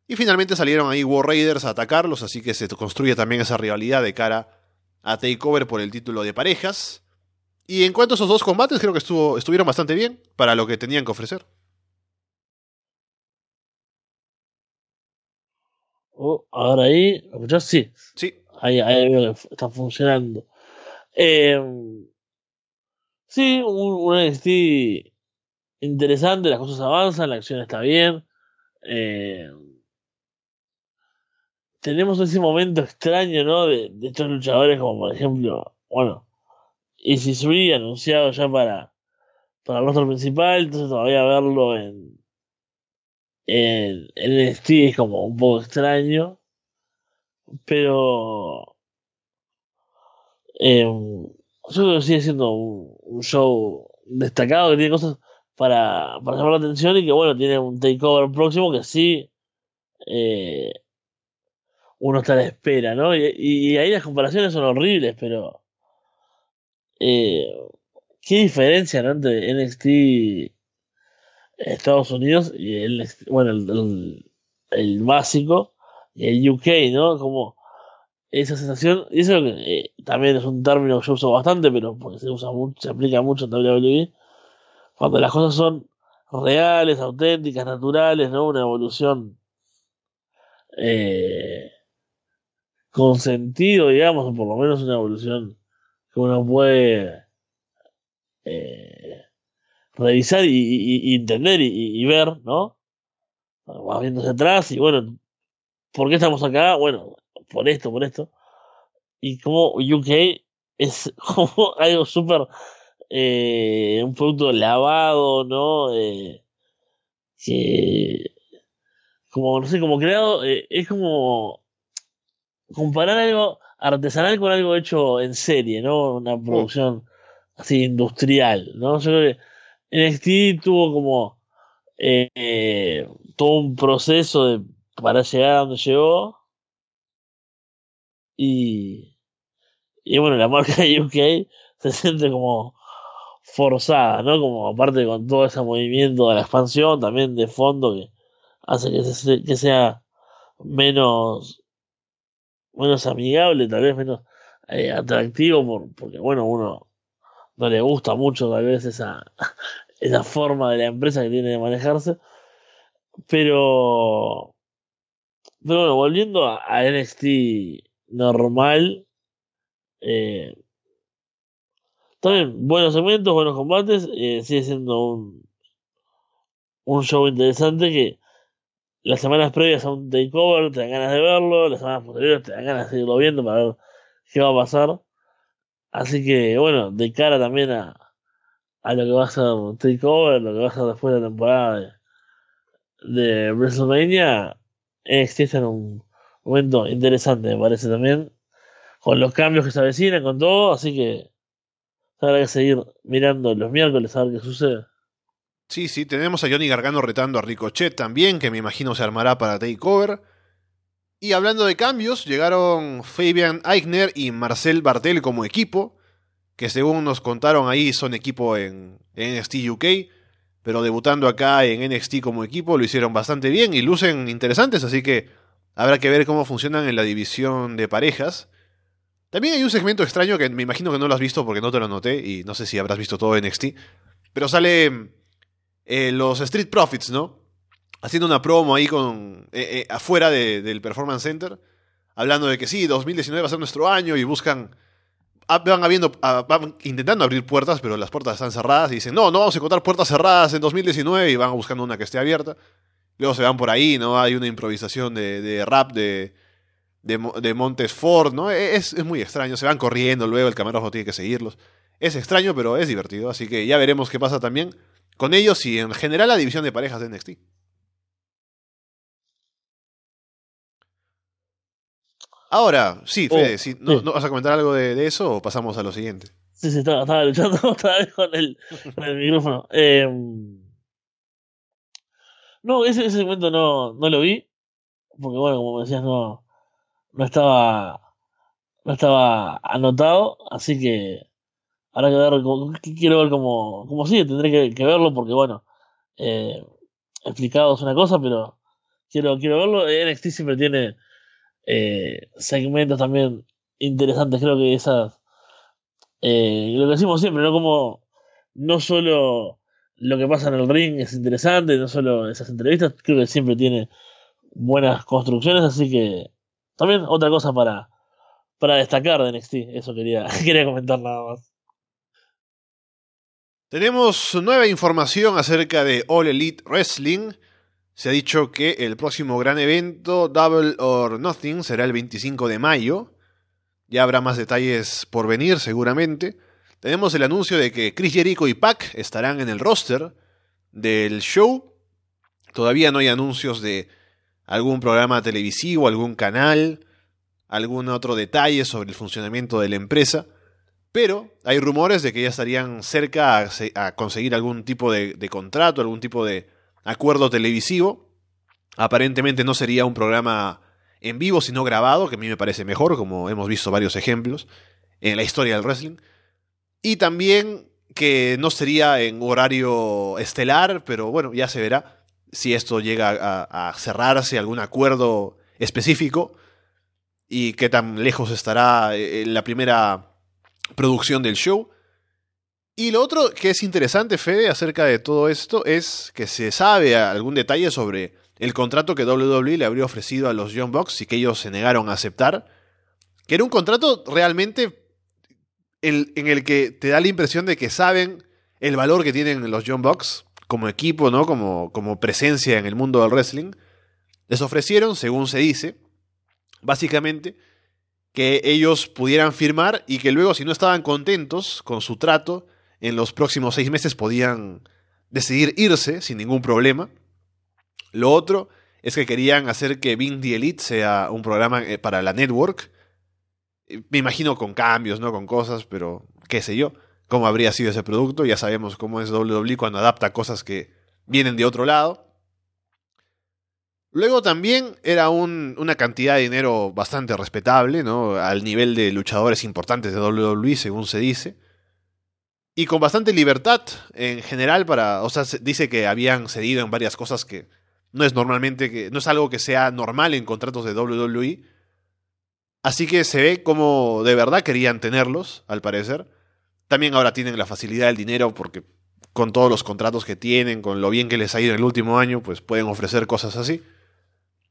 Y finalmente salieron ahí War Raiders a atacarlos, así que se construye también esa rivalidad de cara a Takeover por el título de parejas. Y en cuanto a esos dos combates, creo que estuvo, estuvieron bastante bien para lo que tenían que ofrecer. Oh, ahora ahí, ¿lo Sí. Sí. Ahí, ahí veo que está funcionando. Eh, sí, un, un NXT interesante, las cosas avanzan, la acción está bien. Eh, tenemos ese momento extraño, ¿no? De, estos luchadores, como por ejemplo, bueno, Easy 3 anunciado ya para, para el rostro principal, entonces todavía verlo en, en, en es como un poco extraño, pero eh, yo creo que sigue siendo un, un show destacado que tiene cosas para, para llamar la atención y que bueno, tiene un takeover próximo que sí eh, uno está a la espera, ¿no? Y, ahí las comparaciones son horribles, pero eh, qué diferencia ¿no? entre NXT Estados Unidos y el, bueno, el, el, el básico y el UK, ¿no? Como esa sensación, y eso eh, también es un término que yo uso bastante, pero porque se usa mucho, se aplica mucho en WWE, cuando las cosas son reales, auténticas, naturales, ¿no? Una evolución eh, con sentido, digamos, por lo menos una evolución que uno puede eh, revisar y, entender y, ver, ¿no? Va viéndose atrás y bueno, ¿por qué estamos acá? Bueno, por esto, por esto. Y como UK es como algo súper, eh, un producto lavado, ¿no? Eh, que, como, no sé, como creado, eh, es como comparar algo artesanal con algo hecho en serie, ¿no? Una producción así industrial, ¿no? Yo creo que NXT tuvo como eh, todo un proceso de, para llegar a donde llegó y, y bueno, la marca de UK se siente como forzada, ¿no? Como aparte con todo ese movimiento de la expansión, también de fondo que hace que, se, que sea menos menos amigable, tal vez menos eh, atractivo, por, porque bueno, uno no le gusta mucho tal vez esa, esa forma de la empresa que tiene de manejarse. Pero, pero bueno, volviendo a, NXT normal, eh, también buenos segmentos, buenos combates, eh, sigue siendo un, un show interesante que las semanas previas a un takeover te dan ganas de verlo, las semanas posteriores te dan ganas de seguirlo viendo para ver qué va a pasar. Así que, bueno, de cara también a, lo que va a ser takeover, lo que va a ser después de la temporada de, de WrestleMania, NXT está en un momento interesante, me parece también, con los cambios que se avecinan, con todo, así que habrá que seguir mirando los miércoles a ver qué sucede. Sí, sí, tenemos a Johnny Gargano retando a Ricochet también, que me imagino se armará para Takeover. Y hablando de cambios, llegaron Fabian Eichner y Marcel Bartel como equipo, que según nos contaron ahí son equipo en, en NXT UK, pero debutando acá en NXT como equipo lo hicieron bastante bien y lucen interesantes, así que habrá que ver cómo funcionan en la división de parejas. También hay un segmento extraño que me imagino que no lo has visto porque no te lo noté y no sé si habrás visto todo NXT, pero sale eh, los Street Profits, ¿no? Haciendo una promo ahí con eh, eh, afuera de, del Performance Center, hablando de que sí, 2019 va a ser nuestro año y buscan, ah, van, habiendo, ah, van intentando abrir puertas, pero las puertas están cerradas y dicen, no, no vamos a encontrar puertas cerradas en 2019 y van buscando una que esté abierta. Luego se van por ahí, ¿no? Hay una improvisación de, de rap de, de, de Montes Ford, ¿no? Es, es muy extraño, se van corriendo, luego el camarógrafo tiene que seguirlos. Es extraño, pero es divertido, así que ya veremos qué pasa también con ellos y en general la división de parejas de NXT. Ahora, sí, Fede, oh, sí, ¿no, sí. ¿no, vas a comentar algo de, de, eso o pasamos a lo siguiente? Sí, sí, estaba, estaba luchando otra vez con el, con el micrófono. Eh, no, ese, ese segmento no, no lo vi, porque bueno, como decías, no, no estaba no estaba anotado, así que habrá que ver, quiero ver cómo, cómo sigue, tendré que, que, verlo porque bueno, eh, explicado es una cosa, pero quiero, quiero verlo. NXT siempre tiene eh, segmentos también interesantes, creo que esas, eh, lo que decimos siempre, ¿no? Como no solo lo que pasa en el ring es interesante, no solo esas entrevistas, creo que siempre tiene buenas construcciones, así que también otra cosa para, para destacar de NXT, eso quería, quería comentar nada más. Tenemos nueva información acerca de All Elite Wrestling. Se ha dicho que el próximo gran evento, Double or Nothing, será el 25 de mayo. Ya habrá más detalles por venir, seguramente. Tenemos el anuncio de que Chris Jericho y Pac estarán en el roster del show. Todavía no hay anuncios de algún programa televisivo, algún canal, algún otro detalle sobre el funcionamiento de la empresa. Pero hay rumores de que ya estarían cerca a, conseguir algún tipo de, contrato, algún tipo de acuerdo televisivo. Aparentemente no sería un programa en vivo, sino grabado, que a mí me parece mejor, como hemos visto varios ejemplos en la historia del wrestling. Y también que no sería en horario estelar, pero bueno, ya se verá si esto llega a, a cerrarse, algún acuerdo específico y qué tan lejos estará eh, en la primera producción del show. Y lo otro que es interesante, Fede, acerca de todo esto es que se sabe algún detalle sobre el contrato que WWE le habría ofrecido a los Young Bucks y que ellos se negaron a aceptar. Que era un contrato realmente en, el que te da la impresión de que saben el valor que tienen los Young Bucks como equipo, ¿no? Como, como presencia en el mundo del wrestling. Les ofrecieron, según se dice, básicamente, que ellos pudieran firmar y que luego, si no estaban contentos con su trato, en los próximos seis meses podían decidir irse sin ningún problema. Lo otro es que querían hacer que Bing the Elite sea un programa eh, para la network. Me imagino con cambios, ¿no? Con cosas, pero qué sé yo. Cómo habría sido ese producto. Ya sabemos cómo es WWE cuando adapta cosas que vienen de otro lado. Luego también era una cantidad de dinero bastante respetable, ¿no? Al nivel de luchadores importantes de WWE, según se dice. Y con bastante libertad en general para. O sea, dice que habían cedido en varias cosas que no es normalmente. que No es algo que sea normal en contratos de WWE. Así que se ve como de verdad querían tenerlos, al parecer. También ahora tienen la facilidad del dinero porque con todos los contratos que tienen, con lo bien que les ha ido en el último año, pues pueden ofrecer cosas así.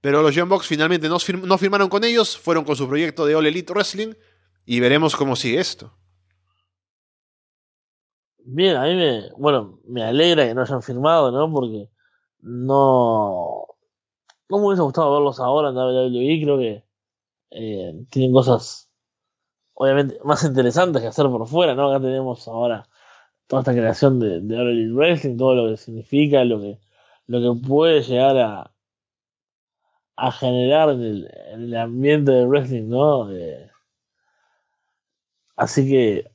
Pero los Young Bucks finalmente no, firmaron con ellos, fueron con su proyecto de All Elite Wrestling y veremos cómo sigue esto. Bien, a mí me, bueno, me alegra que no hayan firmado, ¿no? Porque no, no me hubiese gustado verlos ahora en WWE, creo que eh, tienen cosas, obviamente, más interesantes que hacer por fuera, ¿no? Acá tenemos ahora toda esta creación de, de All Elite Wrestling, todo lo que significa, lo que, lo que puede llegar a, a generar en el, el ambiente del wrestling, ¿no? Eh, así que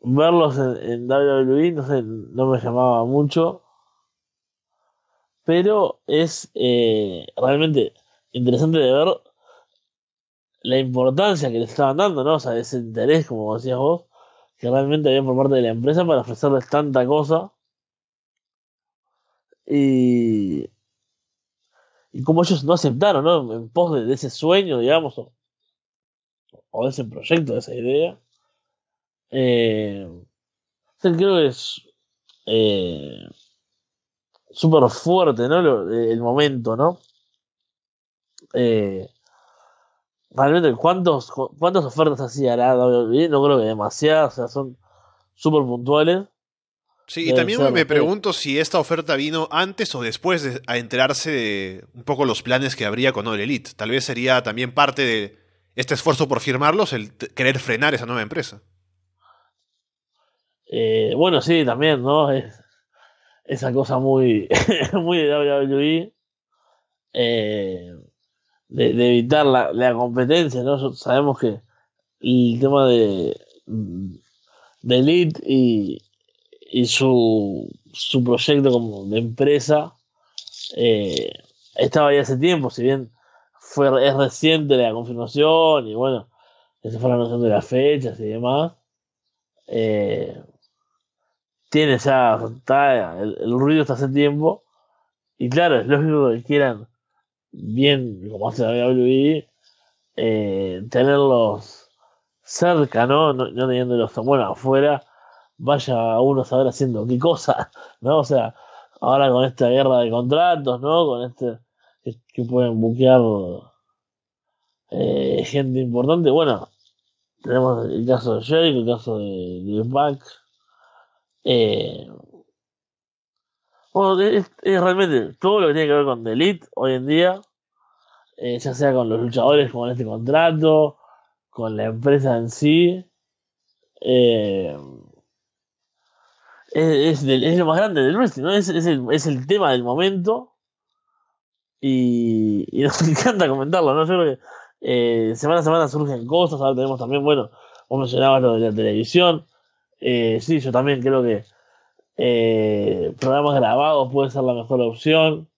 verlos en, WWE, no sé, no me llamaba mucho. Pero es eh, realmente interesante de ver la importancia que les estaban dando, ¿no? O sea, ese interés, como decías vos, que realmente había por parte de la empresa para ofrecerles tanta cosa. Y, y como ellos no aceptaron, ¿no? En pos de, ese sueño, digamos, o, de ese proyecto, de esa idea. Eh, creo que es eh, súper fuerte, ¿no? el momento, ¿no? Eh, realmente, ¿cuántos, ¿cuántas ofertas la WWE? No creo que demasiadas, o sea, son súper puntuales. Sí, y también me pregunto si esta oferta vino antes o después de a enterarse de un poco los planes que habría con All Elite. Tal vez sería también parte de este esfuerzo por firmarlos el querer frenar esa nueva empresa. Eh, bueno, sí, también, ¿no? Es esa cosa muy, muy de WWE. Eh, de, evitar la, la, competencia, ¿no? Sabemos que el tema de, de Elite y, y su, su proyecto como de empresa eh, estaba ya hace tiempo, si bien fue, es reciente la confirmación y bueno, se fue la noción de las fechas y demás. Eh, tiene ya, el, ruido está hace tiempo y claro, es lógico que quieran bien, como hace la WWE, eh, tenerlos cerca, ¿no? No, no teniéndolos bueno afuera vaya uno a saber haciendo qué cosa, ¿no? O sea, ahora con esta guerra de contratos, ¿no? Con este que, pueden buquear eh, gente importante. Bueno, tenemos el caso de Jake, el caso de, de Back, Eh, bueno, es, realmente todo lo que tiene que ver con The hoy en día, eh, ya sea con los luchadores con este contrato, con la empresa en sí, eh, es, es, lo más grande del wrestling, ¿no? Es, es el, tema del momento y, y nos encanta comentarlo, ¿no? Yo creo que eh, semana a semana surgen cosas, ahora tenemos también, bueno, vos mencionabas lo de la televisión, eh, sí, yo también creo que eh, programas grabados puede ser la mejor opción,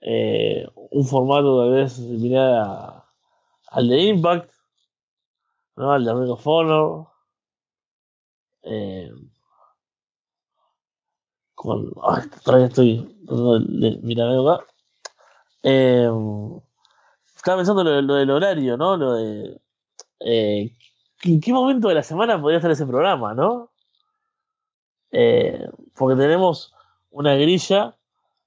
eh, un formato tal vez similar a- al de Impact, ¿no? Al de Ring of eh, con, ay, todavía estoy de acá. Eh, estaba pensando lo, lo del horario, ¿no? Lo de. eh, ¿En qué momento de la semana podría estar ese programa, no? Eh, porque tenemos una grilla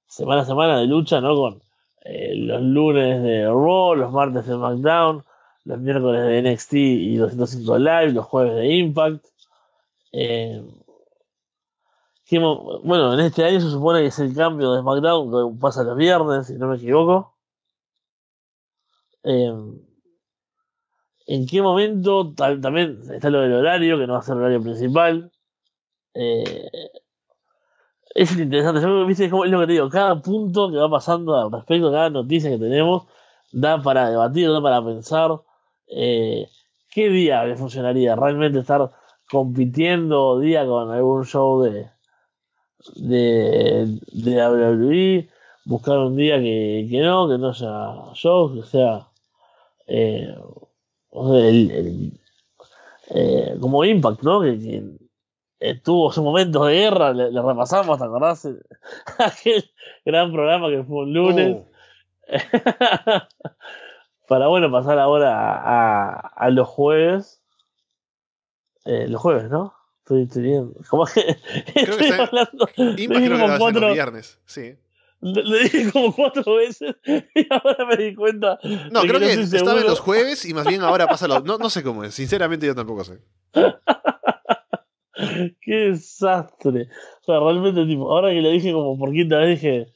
semana a semana de lucha, ¿no? Con eh, los lunes de Raw, los martes de SmackDown, los miércoles de NXT y 205 Live, los jueves de Impact. Eh, mo- bueno, en este año se supone que es el cambio de SmackDown, que pasa los viernes, si no me equivoco. Eh, ¿En qué momento? También está lo del horario, que no va a ser el horario principal. Eh, es interesante, yo viste, es es lo que te digo, cada punto que va pasando al respecto, cada noticia que tenemos, da para debatir, da para pensar eh, qué día le funcionaría realmente estar compitiendo día con algún show de, de, de WWE, buscar un día que, que no, que no haya shows, que sea eh, sea, el- el- eh, como Impact, ¿no? Que, que, eh, tuvo sus momentos de guerra, le, le repasamos, ¿te acordás? Aquel gran programa que fue un lunes. Oh, Para bueno, pasar ahora a, a, a los jueves. Eh, los jueves, ¿no? Estoy, bien. ¿Cómo que? Estoy está- hablando. Creo que como lo cuatro- los viernes, sí. Le, le dije como cuatro veces y ahora me di cuenta. No, creo que estaba en los jueves y más bien ahora pasa los... No, no sé cómo es, sinceramente yo tampoco sé. Qué desastre. O sea, realmente, tipo, ahora que le dije como por quinta vez, dije,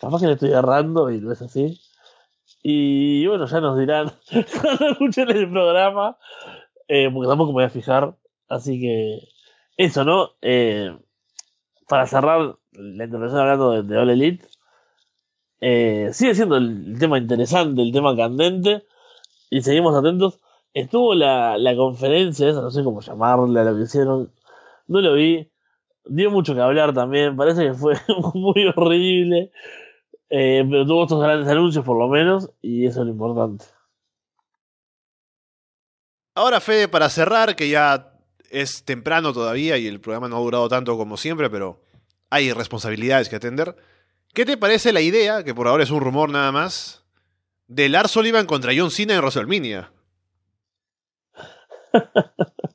capaz que le estoy agarrando y no es así. Y bueno, ya nos dirán cuando escuchen el programa, eh, porque tampoco me voy a fijar. Así que, eso, ¿no? Eh, para cerrar la intervención hablando de, de All Elite, eh, sigue siendo el, tema interesante, el tema candente, y seguimos atentos. Estuvo la, la conferencia esa, no sé cómo llamarla, lo que hicieron, no lo vi, dio mucho que hablar también, parece que fue muy horrible, eh, pero tuvo estos grandes anuncios por lo menos, y eso es lo importante. Ahora, Fede, para cerrar, que ya es temprano todavía y el programa no ha durado tanto como siempre, pero hay responsabilidades que atender. ¿Qué te parece la idea, que por ahora es un rumor nada más, de Lars Sullivan contra John Cena en WrestleMania?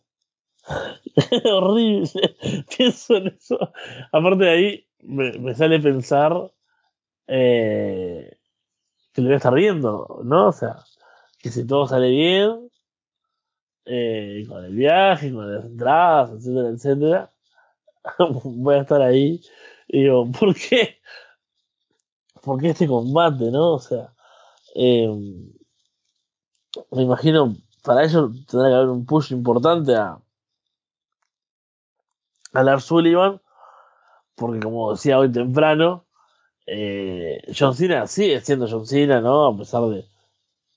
horrible, pienso en eso. Aparte de ahí, me, me sale pensar eh, que lo voy a estar viendo, ¿no? O sea, que si todo sale bien, eh, con el viaje, con las entradas, etcétera, etcétera, voy a estar ahí y digo, ¿por qué? ¿Por qué este combate, no? O sea, eh, me imagino, para ello tendrá que haber un push importante a, a Lars Sullivan, porque como decía hoy temprano, eh, John Cena sigue siendo John Cena, ¿no? A pesar de,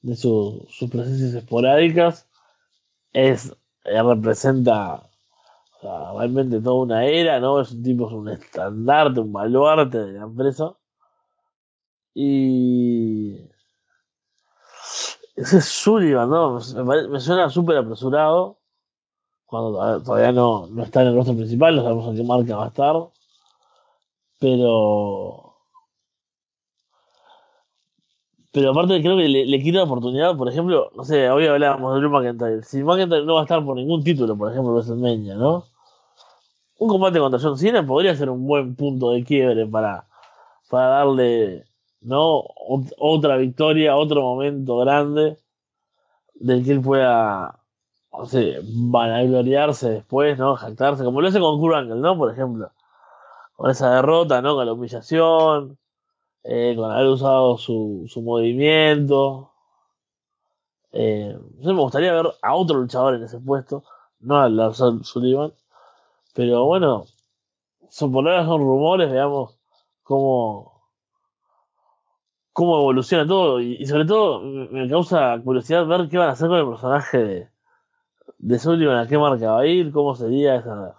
de su- sus presencias esporádicas, es, eh, representa o realmente toda una era, ¿no? Es un tipo, es un estandarte, un baluarte de la empresa. Y. Ese es Sullivan, ¿no? Me, suena súper apresurado. Cuando todavía no, no está en el rostro principal, no sabemos en qué marca va a estar. Pero. Pero aparte creo que le, quita oportunidad, por ejemplo, no sé, hoy hablábamos de Drew McIntyre. Si McIntyre no va a estar por ningún título, por ejemplo, WrestleMania, ¿no? Un combate contra John Cena podría ser un buen punto de quiebre para, para darle, ¿no? Ot- otra victoria, otro momento grande del que él pueda no sé, vanagloriarse después, ¿no? Jactarse, como lo hace con Kurt Angle, ¿no? Por ejemplo. Con esa derrota, ¿no? Con la humillación, eh, con haber usado su, su movimiento. Eh, me gustaría ver a otro luchador en ese puesto, no a Lars Sullivan. Pero bueno, son ahora son rumores, veamos cómo, cómo evoluciona todo. Y, sobre todo me causa curiosidad ver qué van a hacer con el personaje de, de Sullivan, a qué marca va a ir, cómo sería esa,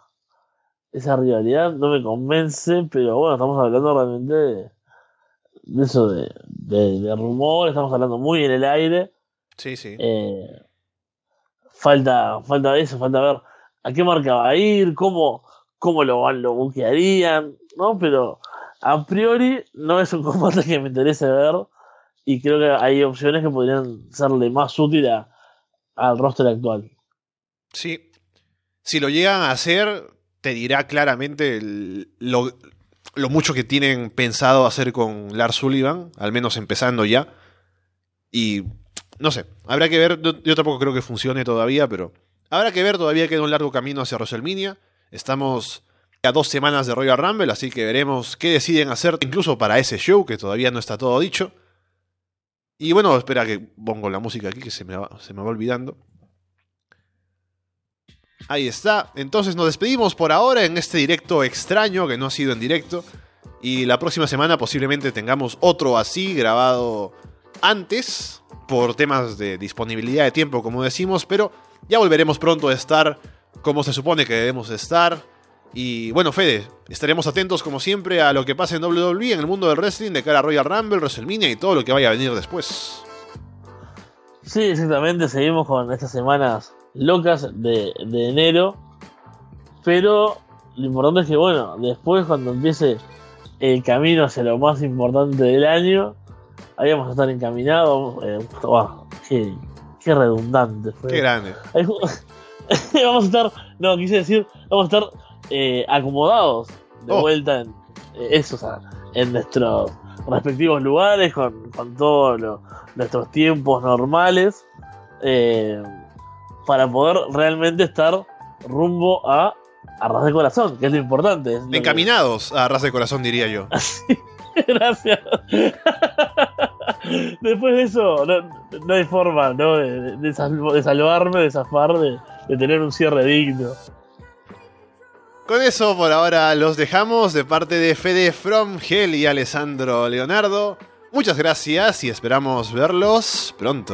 esa rivalidad. No me convence, pero bueno, estamos hablando realmente de, de eso, de, de, de rumores, estamos hablando muy en el aire. Sí, sí. Eh, falta, falta eso, falta ver a qué marca va a ir, cómo, cómo lo, van- lo buquearían, ¿no? Pero a priori no es un combate que me interese ver y creo que hay opciones que podrían serle más útil a- al roster actual. Sí. Si lo llegan a hacer, te dirá claramente el- lo, lo mucho que tienen pensado hacer con Lars Sullivan, al menos empezando ya. Y no sé, habrá que ver. Yo, tampoco creo que funcione todavía, pero habrá que ver. Todavía queda un largo camino hacia WrestleMania. Estamos a dos semanas de Royal Rumble, así que veremos qué deciden hacer, incluso para ese show, que todavía no está todo dicho. Y bueno, espera que pongo la música aquí, que se me va, se me va olvidando. Ahí está. Entonces nos despedimos por ahora en este directo extraño que no ha sido en directo. Y la próxima semana posiblemente tengamos otro así grabado antes por temas de disponibilidad de tiempo, como decimos, pero ya volveremos pronto a estar como se supone que debemos estar. Y bueno, Fede, estaremos atentos como siempre a lo que pase en WWE, en el mundo del wrestling, de cara a Royal Rumble, WrestleMania y todo lo que vaya a venir después. Sí, exactamente, seguimos con estas semanas locas de, de enero, pero lo importante es que, bueno, después cuando empiece el camino hacia lo más importante del año, ahí vamos a estar encaminados. eh, wow, qué, qué redundante fue. Qué grande. Ahí vamos a estar, no, quise decir, vamos a estar eh, acomodados de Oh. vuelta en eh, eso, o sea, en nuestros respectivos lugares, con, con todos lo- nuestros tiempos normales, eh, para poder realmente estar rumbo a Arras de Corazón, que es lo importante. es lo que- Encaminados a ras de corazón, diría yo. Gracias. Después de eso, no, no hay forma ¿no? de, de de salvarme, de zafar, de, de tener un cierre digno. Con eso por ahora los dejamos de parte de Fede From Hell y Alessandro Leonardo. Muchas gracias y esperamos verlos pronto.